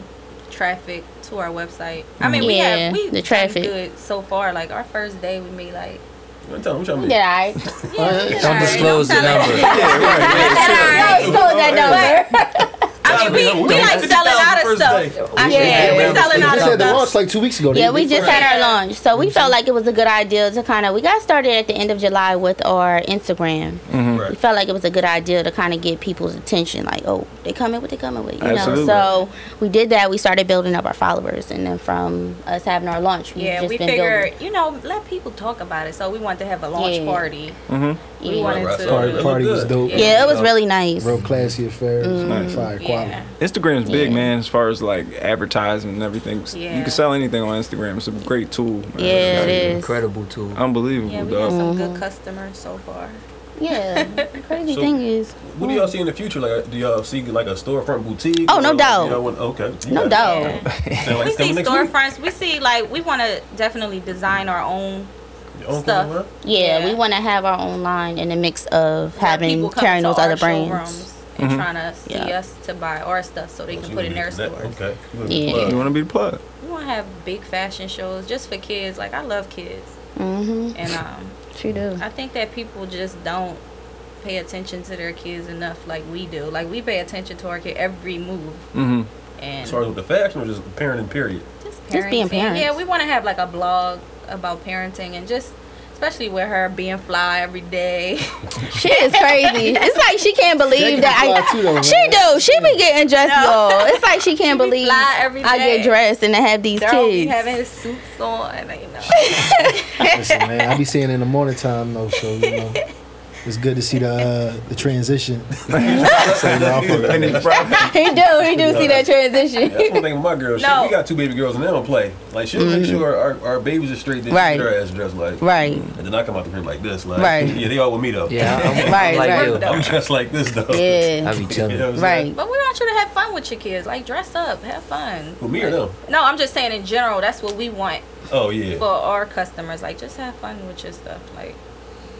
traffic to our website. I mean, we have we the done traffic. good so far. Like our first day, we made like What tell them what y'all? Yeah, I. yeah, we Don't disclose the Don't tell number. it. I told that number. I mean, we, we like selling out of stuff. I Yeah. yeah, we selling out They of said the stuff. launch like two weeks ago. Yeah, we just had our launch, so we felt like it was a good idea to kind of. We got started at the end of July with our Instagram. We Right. felt like it was a good idea to kind of get people's attention, like, oh, they coming, what they coming with, you Absolutely. know. So we did that. We started building up our followers, and then from us having our launch, we've Yeah, just we been figured, building. you know, let people talk about it. So we wanted to have a launch Yeah. party. Mm-hmm. We Yeah. wanted to. so Party, party was dope. Yeah. Yeah, it was really nice. Real classy affair. Mm. Fire quality. Yeah. Instagram's big, Yeah. man, as far as like advertising and everything. You can sell anything on Instagram. It's a great tool. man. Yeah, it It's. Incredible tool. Unbelievable, Yeah, we dog. had some good mm-hmm. customers so far. Yeah, crazy So, thing is, What do mm. y'all see in the future? Like, uh, do y'all see like a storefront boutique? Oh, no Or, like, doubt. y'all want- okay. You no got- doubt. Yeah. Sound like we see coming next week? storefronts. We see like we want to definitely design our own. Own stuff. Yeah, Yeah. we want to have our own line in the mix of let having carrying those other brands. showrooms And trying to see Yeah. us to buy our stuff so they So can put it in their be- stores. Okay. You wanna be Yeah. plugged. You want to be the plug? We want to have big fashion shows just for kids. Like I love kids, Mm-hmm. and um, She do. I think that people just don't pay attention to their kids enough like we do. Like we pay attention to our kid every move Mm-hmm. and As far as with the fashion or just the parenting period? just, Just being parenting. Yeah, we want to have like a blog about parenting and just Especially with her being fly every day. She is crazy. It's like she can't believe Jackie that I. fly too, though, she do. She be getting dressed, No. y'all. It's like she can't be believe fly every I get dressed and I have these Daryl be kids. having his suits on, and you know. Listen, man, I be seeing in the morning time though, so you know, it's good to see the uh, the transition. so, you know, I fuck with that. he do. He do see that transition. That's one thing with my girl. She, No. we got two baby girls and they don't play. Like she'll make sure our, our babies are straight. Then Right. she get her ass dressed like. Right. And then I come out the crib like this. Like, Right. Yeah, they all with me though. Yeah, I'm, I'm Right, like right. you. I'm dressed like this though. Yeah. I be chilling. You know what I'm Right. saying? But we want you to have fun with your kids. Like dress up, have fun. With me or them? No, I'm just saying in general. That's what we want Oh yeah. for our customers. Like just have fun with your stuff. Like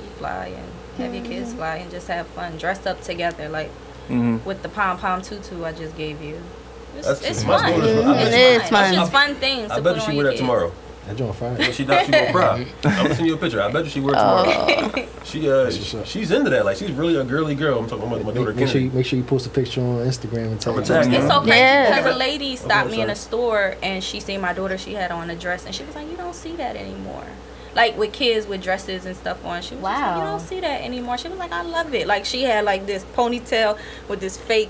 you fly and have your kids fly and just have fun. Dress up together. Like Mhm. with the pom pom tutu I just gave you. It's, That's it's fun. daughter's- I bet It's you- fun. fun. It's just fun things. I to bet you she wear that kids. tomorrow. That joint fire. When she not, she gonna cry. I'm gonna send you a picture. I bet you she wear it tomorrow. She uh, she's into that. Like she's really a girly girl. I'm talking about my daughter Make, make sure you make sure you post a picture on Instagram and tell I'ma me. It's so crazy Yeah. because a lady stopped me in a store and she seen my daughter. She had on a dress and she was like, "You don't see that anymore." Like with kids with dresses and stuff on. She was just like, "You don't see that anymore." She was like, "I love it." Like she had like this ponytail with this fake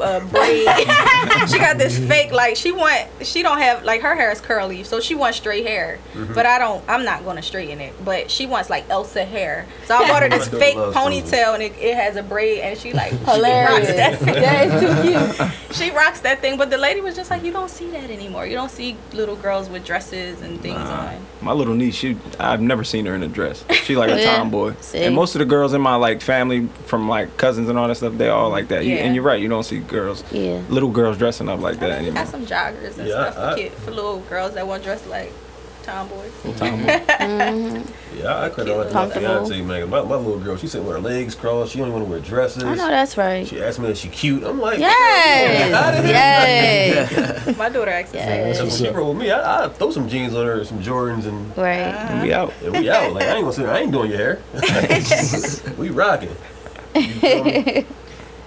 uh, braid. she got this fake like she want. She don't have like her hair is curly, so she wants straight hair. Mm-hmm. But I don't. I'm not gonna straighten it. But she wants like Elsa hair. So I bought her this fake ponytail and it, it has a braid and she like Hilarious. She that That is too cute. she rocks that thing, but the lady was just like, you don't see that anymore. You don't see little girls with dresses and things on. My little niece, she I've never seen her in a dress. She like a Yeah. tomboy. See? And most of the girls in my like family, from like cousins and all that stuff, they all like that. You, Yeah. and you're right, you don't see girls, Yeah. little girls dressing up like that I anymore. got some joggers and Yeah, stuff I- for, kid, for little girls that want to dress like tomboys. Mm-hmm. Yeah, I credit all that to my Comfortable. fiance, man. My, my little girl, she sitting with her legs crossed. She don't want to wear dresses. I know that's right. She asked me if she cute. I'm like, Yes. yes. My daughter actually Yes. said, So when she roll with me, I, I throw some jeans on her, some Jordans, and, Right. Ah. And we out. and we out. Like I ain't gonna say I ain't doing your hair. we rocking. You feel me?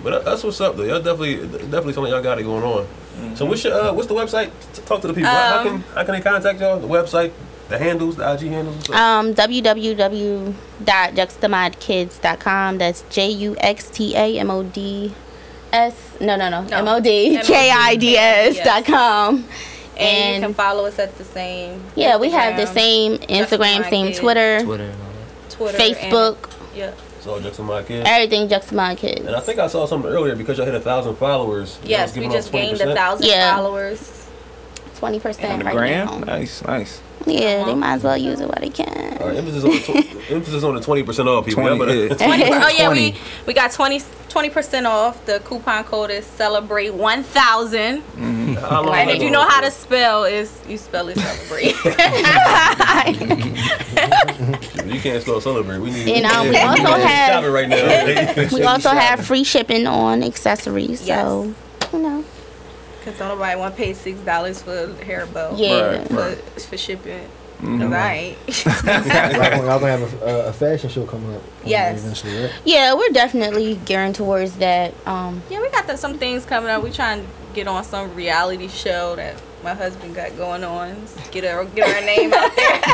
But uh, that's what's up though. Y'all definitely, definitely something y'all got it going on. So what's your, uh, what's the website? Talk to the people. how, Um, can how can they contact y'all? The website, the handles, the IG handles. and stuff? Um, www.juxtamodkids.com. That's J U X T A M O D S. No, no, no. No. M O D K I D S dot com. and, you can follow us at the same. yeah, we have the same Instagram, same Twitter, Twitter and all that. Twitter, Facebook, And, yeah. So just my kids. everything Juxtamod Kids. And I think I saw something earlier because y'all hit a thousand followers. Yes, we just gained 20%. a thousand Yeah. followers. Twenty percent the right gram? now. Nice, nice. Yeah, they might as well use it while they can. All right, emphasis on the tw- emphasis on the twenty percent off people. 20, Y'all better- yeah. oh yeah, 20. we we got 20 percent off. The coupon code is celebrate one thousand. How long And if you know how to spell, is you spell it celebrate. You can't spell celebrate. We need. And, um, we also need to have- shop right now. We also have free shipping on accessories, so you know. Cause don't nobody want to pay six dollars for hair bow. Yeah. Right, For, right. for shipping. Mm-hmm. Cause I ain't. Y'all gonna, have a, a, a fashion show coming up. Yes. Eventually, right? Yeah, we're definitely gearing towards that. Um, yeah, we got the, some things coming up. We trying to get on some reality show that my husband got going on. Get her get her name out there.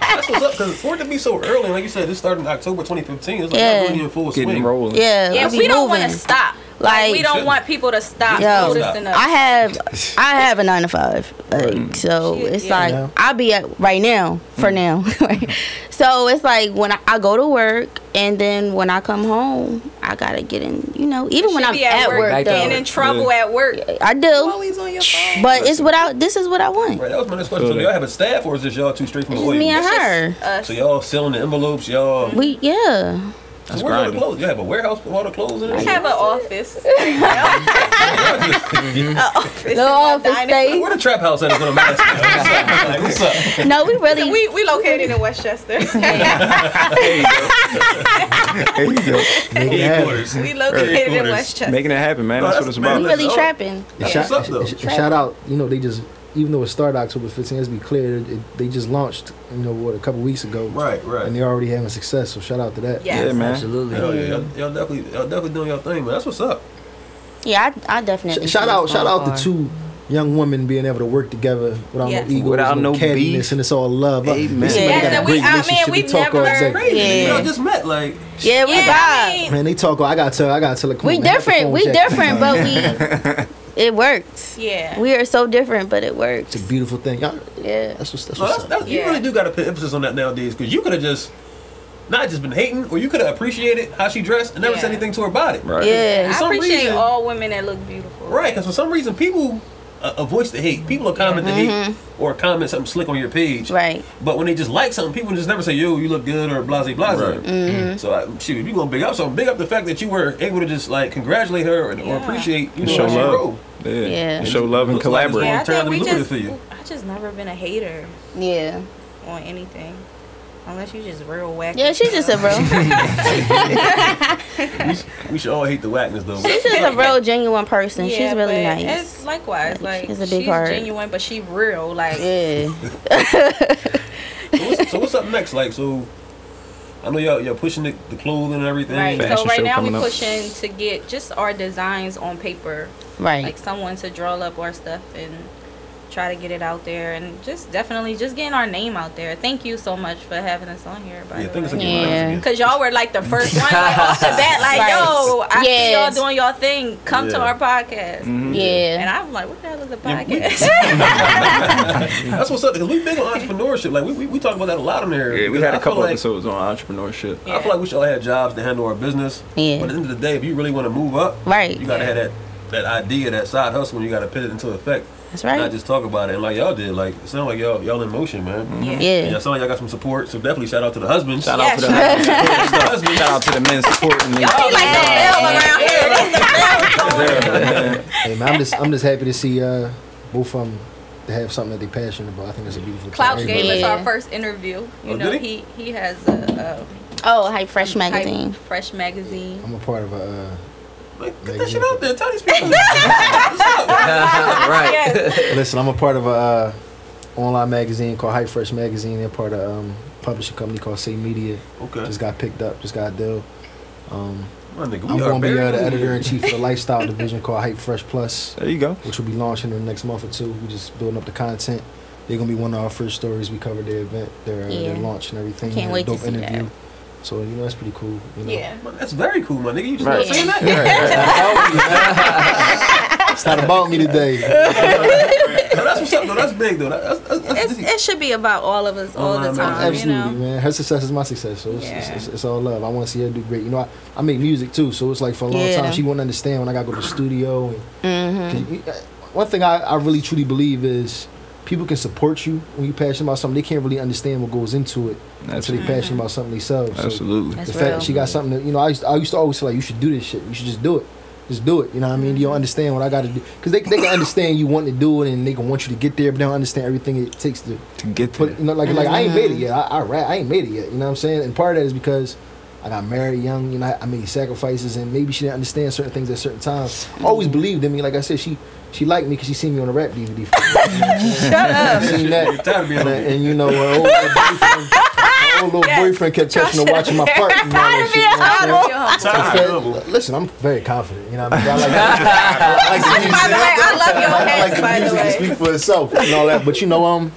That's what's up. Because for it to be so early, like you said, this started in October 2015. It's like Yeah. yeah. really in full Getting swing. rolling. yeah, yeah, we we don't want to stop. Like, Like- we don't want people to stop Yo, noticing us. I have I have a nine to five, like so Shit, it's yeah. like Yeah. I'll be at right now for mm. now. so it's like when I, I go to work and then when I come home, I gotta get in. You know, even when I'm be at, work, Back to though, getting in trouble at work. I do. Always on your phone. But it's what I. This is what I want. Right, that was my next question. So, y'all have a staff or is this y'all two straight from It's the oil? me and her. Us. So y'all selling the envelopes, y'all. We yeah. So where's all the grinding. clothes? You have a warehouse with all the clothes in We it? have an office. Right. An office. in The my office space. Where the trap house at is what I'm asking. What's up? Like, what's up? No, we really. We we located in Westchester. There you go. Make it happen. We located in Westchester. Making it happen, man. No, That's what it's man, about. we really trapping. And That's shout, what's up, though. and sh- shout out, you know, they just, even though it started October 15th, let's be clear, it, they just launched, you know, what, a couple weeks ago. Right, right. And they're already having success, so shout out to that. Yes. Yeah, man. Absolutely. Hell yeah, y'all, y'all definitely, y'all definitely doing your thing, man. That's what's up. Yeah, I, I definitely. Sh- shout out, shout out the two young women being able to work together without Yes. no ego, Without no no cattiness, and it's all love. Amen. me and somebody Yeah, got a so we- great I mean, we've talk all never- exactly. Crazy. Yeah. You know, just met like. Yeah, we Yeah, vibe. I mean, Man, they talk. I gotta tell. I gotta tell. Like, come we on, man, different. We jack. different, but we it works. yeah. We are so different, but it works. It's a beautiful thing. Y'all, Yeah. that's what's that's Well, what's that's, that's, You Yeah. really do got to put emphasis on that nowadays because you could have just not just been hating, or you could have appreciated how she dressed and never said anything to her body. Right. Yeah. I some appreciate reason- all women that look beautiful. Right, because for some reason people uh, uh, voice the hate. People will comment the hate or comment something slick on your page. Mm-hmm. Right. But when they just like something, people just never say, "Yo, you look good" or "blase blase." Right. Mm-hmm. So I, shoot, if you gonna big up something, big up the fact that you were able to just like congratulate her or, or appreciate you know Show how she love. Yeah. Yeah. Show love and Looks like collaborate. Yeah, I think we just. for you. I just never been a hater Yeah. on anything, unless you just real wacky. Yeah, she's just a real We should all hate the whackness though. she's just a real genuine person. Yeah, she's really nice. It's likewise, like She's a big she's heart. genuine, but she real. Like Yeah. So what's, so what's up next? Like, so I know y'all y'all pushing the, the clothing and everything. Right. Fashion so right now we coming up. pushing to get just our designs on paper, Right. like someone to draw up our stuff and try to get it out there, and just definitely just getting our name out there. Thank you so much for having us on here. By Yeah, the think it's way. like Yeah. Cause y'all were like the first one like, off the bat, like Right. yo, I see y'all doing y'all thing. Come to our podcast. Mm-hmm. And yeah. And I'm like, what the hell is a Yeah, we- podcast? That's what's up because we big on entrepreneurship. Like we, we, we talk about that a lot on there. Yeah, we because had I a couple feel like, episodes on entrepreneurship. Yeah. I feel like we should all have jobs to handle our business. Yeah. But at the end of the day, if you really want to move up, Right. you gotta have that that idea, that side hustle, and you gotta put it into effect. That's right. Not just talk about it. And like y'all did, like it sound like y'all y'all in motion, man. Yeah. And Yeah. y'all sound like y'all got some support. So definitely shout out to the husbands. Shout Yeah, out to the husbands. shout out to the men supporting me. Be like the bell around here. Like the bell. Hey man, I'm just I'm just happy to see uh, both of them to have something that they're passionate about. I think that's a beautiful thing. Clout gave us our first interview. You Oh, know, did he he? he has a, Oh, Hype Fresh a Hype magazine. fresh magazine. I'm a part of a. Uh, Like, get that shit out there. Tell these people. right. Yes. listen, I'm a part of a uh, online magazine called Hype Fresh Magazine. They're part of um, publishing company called Say Media. Okay. Just got picked up. Just got a deal. Um, My nigga, I'm going to be uh, the editor in chief of the lifestyle division called Hype Fresh Plus, There you go. which will be launching in the next month or two. We're just building up the content. They're gonna be one of our first stories. We covered their event, their, uh, their launch and everything. Can't Had a wait to dope see interview. that. So you know that's pretty cool. You know? Yeah. Man, That's very cool, my nigga. You just Right. not saying that? It's not about me today. No, that's what's up, though. That's big, though. That's, that's, that's it should be about all of us all the time. magazine. You Absolutely, know. man. Her success is my success, so it's, it's, Yeah. it's, it's all love. I want to see her do great. You know, I, I make music too, so it's like for a long Yeah. time she wouldn't understand when I got to go to the studio. And, Mm-hmm. 'cause you- uh, one thing I, I really truly believe is people can support you when you're passionate about something. They can't really understand what goes into it until they're passionate about something themselves. So Absolutely. That's the fact real. that she got something that you know, I used, I used to always say like, you should do this shit. You should just do it. Just do it. You know what I mean? You don't understand what I got to do because they, they can understand you wanting to do it and they can want you to get there, but they don't understand everything it takes to To get to But you know, like like I ain't made it yet. I, I rap. I ain't made it yet. You know what I'm saying? And part of that is because I got married young. You know, I, I made sacrifices, and maybe she didn't understand certain things at certain times. Always believed in me. Like I said, she she liked me because she seen me on a rap DVD. Shut up. Seen that. Tired And, and you know, her old little boyfriend, her old little Yes. boyfriend kept catching her watching my part. You know, that shit, you know what I'm saying? Tired of being humble. Fed- Listen, I'm very confident. You know, what I mean, I like, I like the music. By the way, I love your I like the music to speak for itself and all that. But you know, um,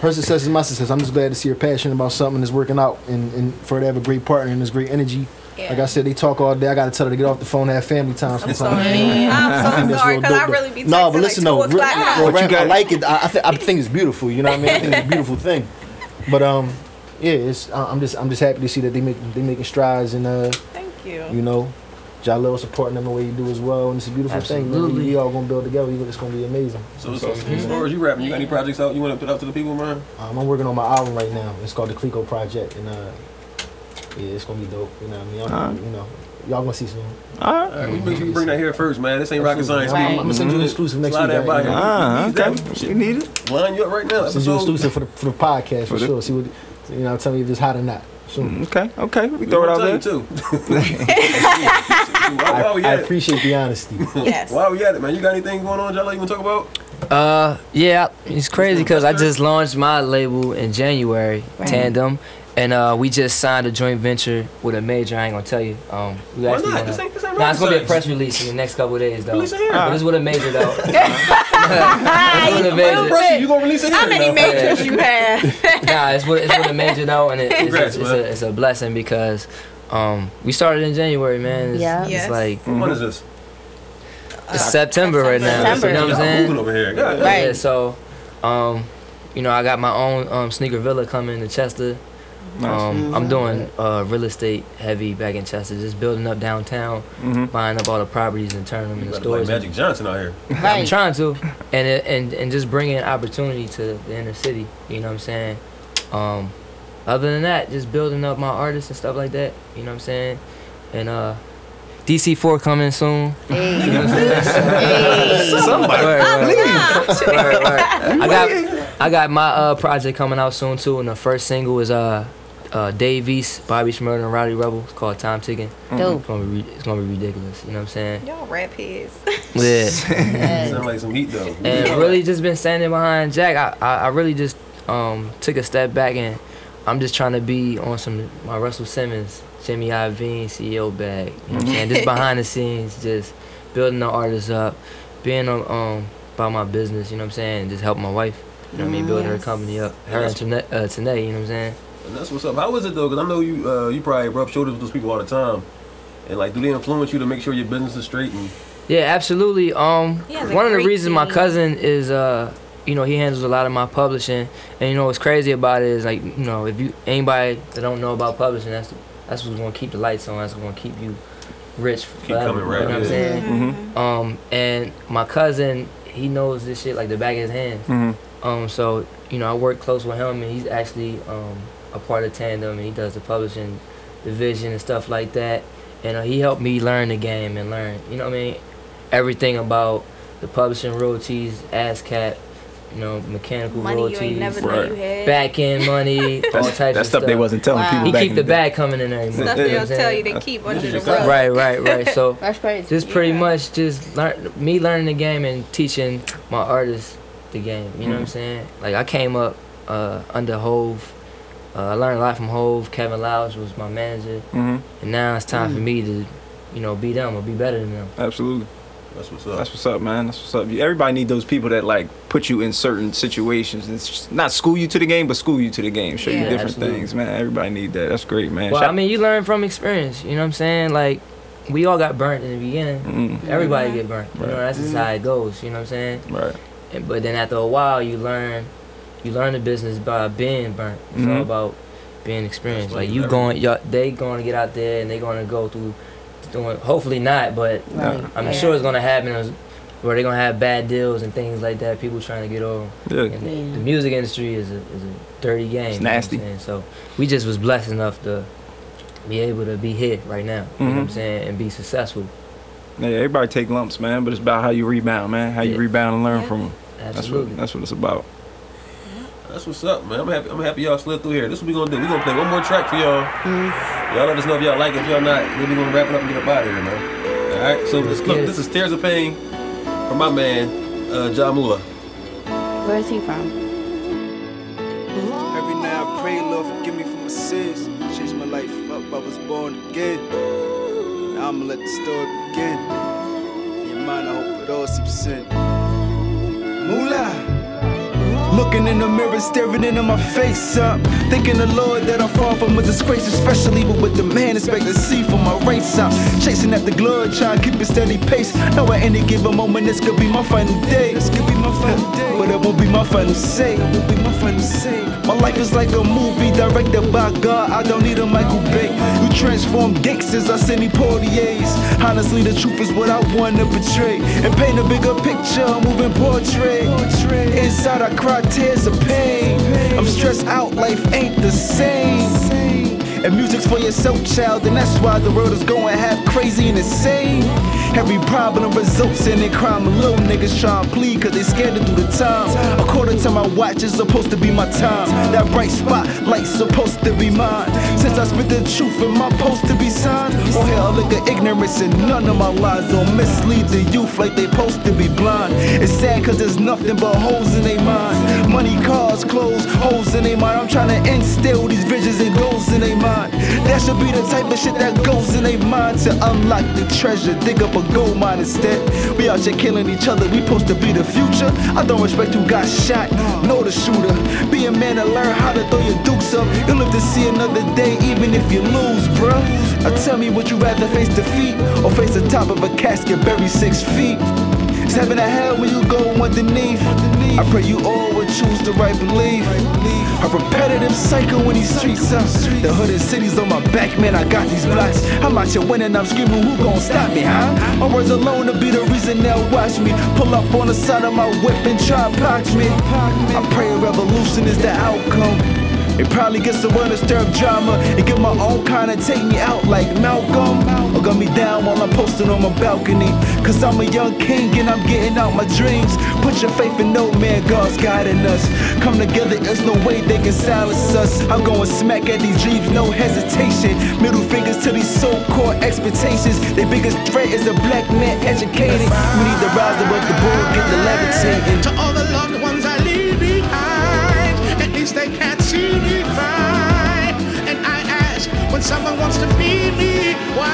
her success is my success. I'm just glad to see her passionate about something that's working out, and, and for her to have a great partner and this great energy. Yeah. Like I said, they talk all day. I gotta tell her to get off the phone, and have family time sometimes. sorry. You know? I'm so I sorry, real 'cause I really though. be No, but listen like though, 2 real, o'clock now. real What you rap, I like it. I, I, think, I think it's beautiful. You know what I mean? I think it's a beautiful thing. But um, yeah, it's I- I'm just I'm just happy to see that they make they making strides and uh, Thank you. you know, Jahlil supporting them the way you do as well, and it's a beautiful thing. Man. Absolutely. We, we all gonna build together. We- It's gonna be amazing. So, so as far as you rapping, you got any projects out you want to put out to the people, man? Um, I'm working on my album right now. It's called the Clico Project, and uh, yeah, it's gonna be dope. You know what I mean? I'm, Alright. You know, y'all gonna see soon. All right. All right, we make sure you bring that here first, man. This ain't rocket science. I'm, I'm, gonna send you an exclusive next Slide week. that by right? here. Ah, These okay. days, You need it. Line you up right now. Send you an exclusive for the for the podcast for, For sure. See what you know. Tell me if it's hot or not. Soon. Okay. Okay. We We throw it out there. tell too. why, why we I, I at it? appreciate the honesty. Yes. Why we at it, man? You got anything going on, Jalo? You want to talk about? Uh, yeah, it's crazy because I just launched my label in January, Right. Tandem, and uh, we just signed a joint venture with a major. I ain't gonna tell you. Um, we Why not? gonna. This ain't, this ain't Nah, it's gonna be a press release in the next couple of days though. Release it here. But it's with a major though. It's with a major. Pressure, you gonna release it? How many majors you have? nah, it's with, it's with a major though, and it, it's, Congrats, it's, man. a, it's a blessing because um, we started in January, man. It's, Yeah. it's Yes. like what is this? it's September right now. September. You know what I'm saying? moving over here. God, Right. Yeah, so, um, you know, I got my own um, sneaker villa coming to Chester. Um, I'm doing uh, real estate heavy back in Chester, just building up downtown, Mhm. buying up all the properties and turning them into better play stores. Magic Johnson out here. I'm trying to, and it, and and just bringing opportunity to the inner city. You know what I'm saying? Um, other than that, just building up my artists and stuff like that. You know what I'm saying? And uh, DC4 coming soon. You know what I'm saying? Somebody. Word, word. Word, word. I got I got my uh, project coming out soon too, and the first single is uh. Uh, Dave East, Bobby Shmurda, and Rowdy Rebel. It's called Time Ticking. Dope. It's gonna be re- it's gonna be ridiculous. You know what I'm saying? Y'all rap heads. Yeah. Sound like some heat though. and really just been standing behind Jack. I, I, I really just um, took a step back and I'm just trying to be on some my Russell Simmons, Jimmy Iovine, CEO bag. You know what I'm saying? Just behind the scenes, just building the artists up, being um, um about my business. You know what I'm saying? Just helping my wife. You know what I mean? Building her Yes. company up. Her and Tanay, uh, Tanay, you know what I'm saying? And that's what's up. How is it though? Because I know you uh, you probably rub shoulders with those people all the time. And like, do they influence you to make sure your business is straight? And Yeah, absolutely. Um, He has a one of the great reasons my cousin is, uh, you know, he handles a lot of my publishing, and you know what's crazy about it is like, you know, if you anybody that don't know about publishing, that's that's what's gonna keep the lights on. That's what's gonna keep you rich forever. coming right you know what I'm saying? Mm-hmm. Um, and my cousin, he knows this shit like the back of his hand. Mm-hmm. Um, so you know, I work close with him, and he's actually um, a part of Tandem, and he does the publishing division and stuff like that. And uh, he helped me learn the game and learn, you know, what I mean, everything about the publishing royalties, ASCAP, you know, mechanical Money royalties, Right. know you had. back end money, all types that of stuff they wasn't telling Wow. people He back keep in the day. bag coming in every month. Stuff you they know don't tell you they keep under the rug. Right, right, right. So That's crazy. just pretty Yeah. much just learn me learning the game and teaching my artists the game. You know what I'm saying? Like I came up uh, under Hov. Uh, I learned a lot from Hov. Kevin Louch was my manager, Mm-hmm. and now it's time for me to, you know, be them or be better than them. Absolutely. that's what's up. That's what's up, man. That's what's up. Everybody need those people that like put you in certain situations. It's not school you to the game, but school you to the game. Show you different Absolutely. things, man. Everybody need that. That's great, man. Well, Shout- I mean, you learn from experience. You know what I'm saying? Like we all got burnt in the beginning. Mm, Everybody get burnt. You know that's just how it goes. You know what I'm saying? right. And, but then after a while, you learn, you learn the business by being burnt. It's all Mhm. about being experienced. That's Like you you going, y'all, they going to get out there and they going to go through, doing. Hopefully not, but Right. I'm Yeah. sure it's going to happen. is Where they're gonna have bad deals and things like that. People trying to get over. Yeah. The, Yeah. the music industry is a is a dirty game. It's you know nasty. saying? So we just was blessed enough to be able to be here right now. You know what I'm Mhm. saying? And be successful. Yeah, everybody take lumps, man, but it's about how you rebound, man. How you Yeah. rebound and learn Yeah. from them. That's Absolutely. what that's what it's about. That's what's up, man. I'm happy. I'm happy y'all slid through here. This is what we gonna do. We gonna play one more track for y'all. Y'all let us know if y'all like it. If y'all not, then we gonna wrap it up and get up out of here, man. All right. So this, look, this is Tears of Pain from my man, uh, Ja Moolah. Where is he from? Every night I pray, Lord, forgive me for my sins. Change my life up, I was born again. Now I'ma let the story begin. In your mind, I hope it all seeps in. Moolah. Looking in the mirror, staring into my face up. Thinking the Lord that I fall from a disgrace, especially with the man expect to see from my race up. Chasing at the glory, trying to keep a steady pace. Know at any given moment, this could be my final day. This could be my final day. But it won't be my final say. It won't be my final say. My life is like a movie directed by God. I don't need a Michael Bay. You transform gangsters, I send me portiers. Honestly, the truth is what I want to portray. And paint a bigger picture, moving portrait. Inside, I cry tears of pain. I'm stressed out, life ain't the same. And music's for yourself, child, and that's why the world is going half crazy and insane. Every problem results in a crime. Little niggas try and plead cause they scared to do the time. According to my watch, it's supposed to be my time. That bright spotlight's supposed to be mine. Since I spit the truth in my post to be signed. Oh, On here, I look at ignorance and none of my lies don't mislead the youth like they supposed to be blind. It's sad cause there's nothing but holes in their mind. Money, cars, clothes, holes in their mind. I'm trying to instill these visions and goals in their mind. That should be the type of shit that goes in their mind to unlock the treasure. Dig up a gold mine instead. We out here killing each other, we supposed to be the future. I don't respect who got shot, know the shooter. Be a man and learn how to throw your dukes up. You'll live to see another day, even if you lose, bruh. Now tell me, would you rather face defeat or face the top of a casket buried six feet? It's heaven or hell when you go underneath. I pray you all would choose the right belief. A repetitive cycle when these streets up. The hood and cities on my back, man. I got these blocks. I'm out here winning, I'm screaming, who gon' stop me, huh? My words alone to be the reason they'll watch me. Pull up on the side of my whip and try to punch me. I pray a revolution is the outcome. It probably gets the some undisturbed drama and get my own kind of take me out like Malcolm. Or gun me down while I'm posting on my balcony. Cause I'm a young king and I'm getting out my dreams. Put your faith in no man, God's guiding us. Come together, there's no way they can silence us. I'm going smack at these dreams, no hesitation. Middle fingers to these so called expectations. Their biggest threat is a black man educated. We need to rise above the board, get the levitating. To all the when someone wants to be me, why?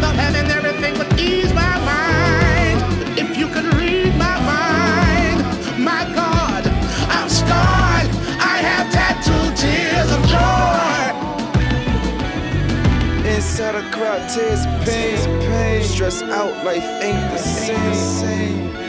Not having everything would ease my mind. But if you could read my mind, my God, I'm scarred. I have tattooed tears of joy. Inside I cry tears of pain. Stress out, life ain't the same.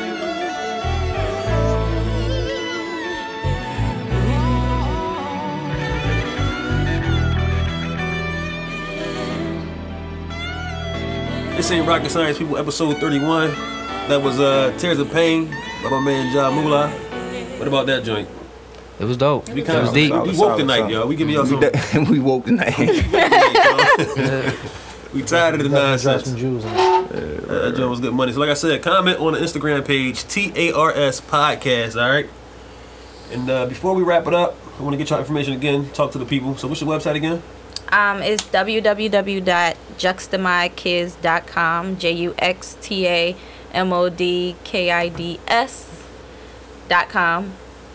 This ain't Rocket Science People, episode 31. That was uh, Tears of Pain by my man Ja Moolah. What about that joint? It was dope. We It kind was of deep. we woke tonight, yo. We give y'all some. We, we woke tonight. we tired of the Drop nonsense. some jewels in it. Uh, that joint was good money. So, like I said, comment on the Instagram page T A R S Podcast. All right. And uh, before we wrap it up, I want to get your information again. Talk to the people. So, what's your website again? Um, it's www.juxtamodkids.com. J U X T A M O D K I D S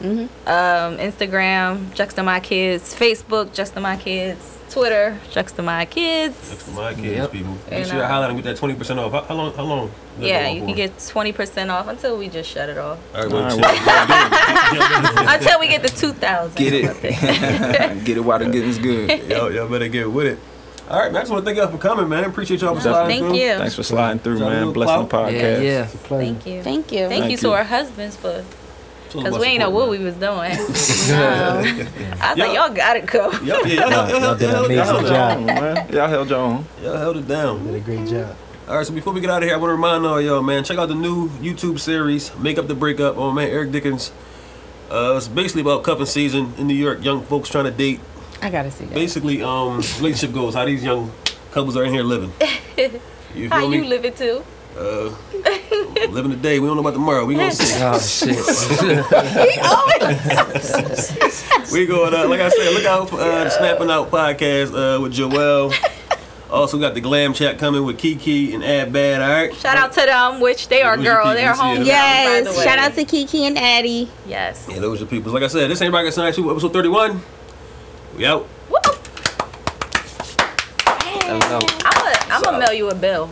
dot com. Mhm. Um, Instagram, Juxtamod Kids. Facebook, Juxtamod Kids. Twitter, Juxtamod Kids. That's for my kids, Yep. people. Make And, sure you highlight and get that twenty percent off. How, how long? How long? Yeah, you can get 20% off until we just shut it off. All right, well, All until we get the 2000. Get it. Get it while the getting's good. Yo, y'all better get with it. All right, man. I just want to thank y'all for coming, man. Appreciate y'all for No, sliding thank through. you. Thanks for sliding through, man. Blessing the podcast. Yeah, yeah. It's a. Thank you. Thank you. Thank, Thank you you. to our husbands for Show us because we ain't know support, what man. we was doing. um, I was Y'all- like, y'all got it, go. Y'all, yeah, y'all, y'all, Y'all y'all, did an y'all, amazing y'all, job. y'all, man. Y'all held your own. y'all held it down. Did a great job. All right, so before we get out of here, I want to remind all y'all, man, check out the new YouTube series, Make Up the Breakup, on man Eric Dickens. Uh, it's basically about cuffing season in New York, young folks trying to date. I gotta see that. Basically, um, relationship goals, how these young couples are in here living. You How feel you me? live it too? Uh, living today. We don't know about tomorrow. We gonna see. Oh shit. We going uh, like I said, look out for uh, the Snapping Out podcast uh, with Joel. Also got the glam chat coming with Kiki and Ad Bad. All right. Shout out to them, which they are girl. They're home. Yes. by the way. Shout out to Kiki and Addie. Yes. Yeah, those are people. Like I said, this ain't Rocket Science 2, episode 31. We out. Woo! That was dope. I'm gonna I'm gonna mail you a bill.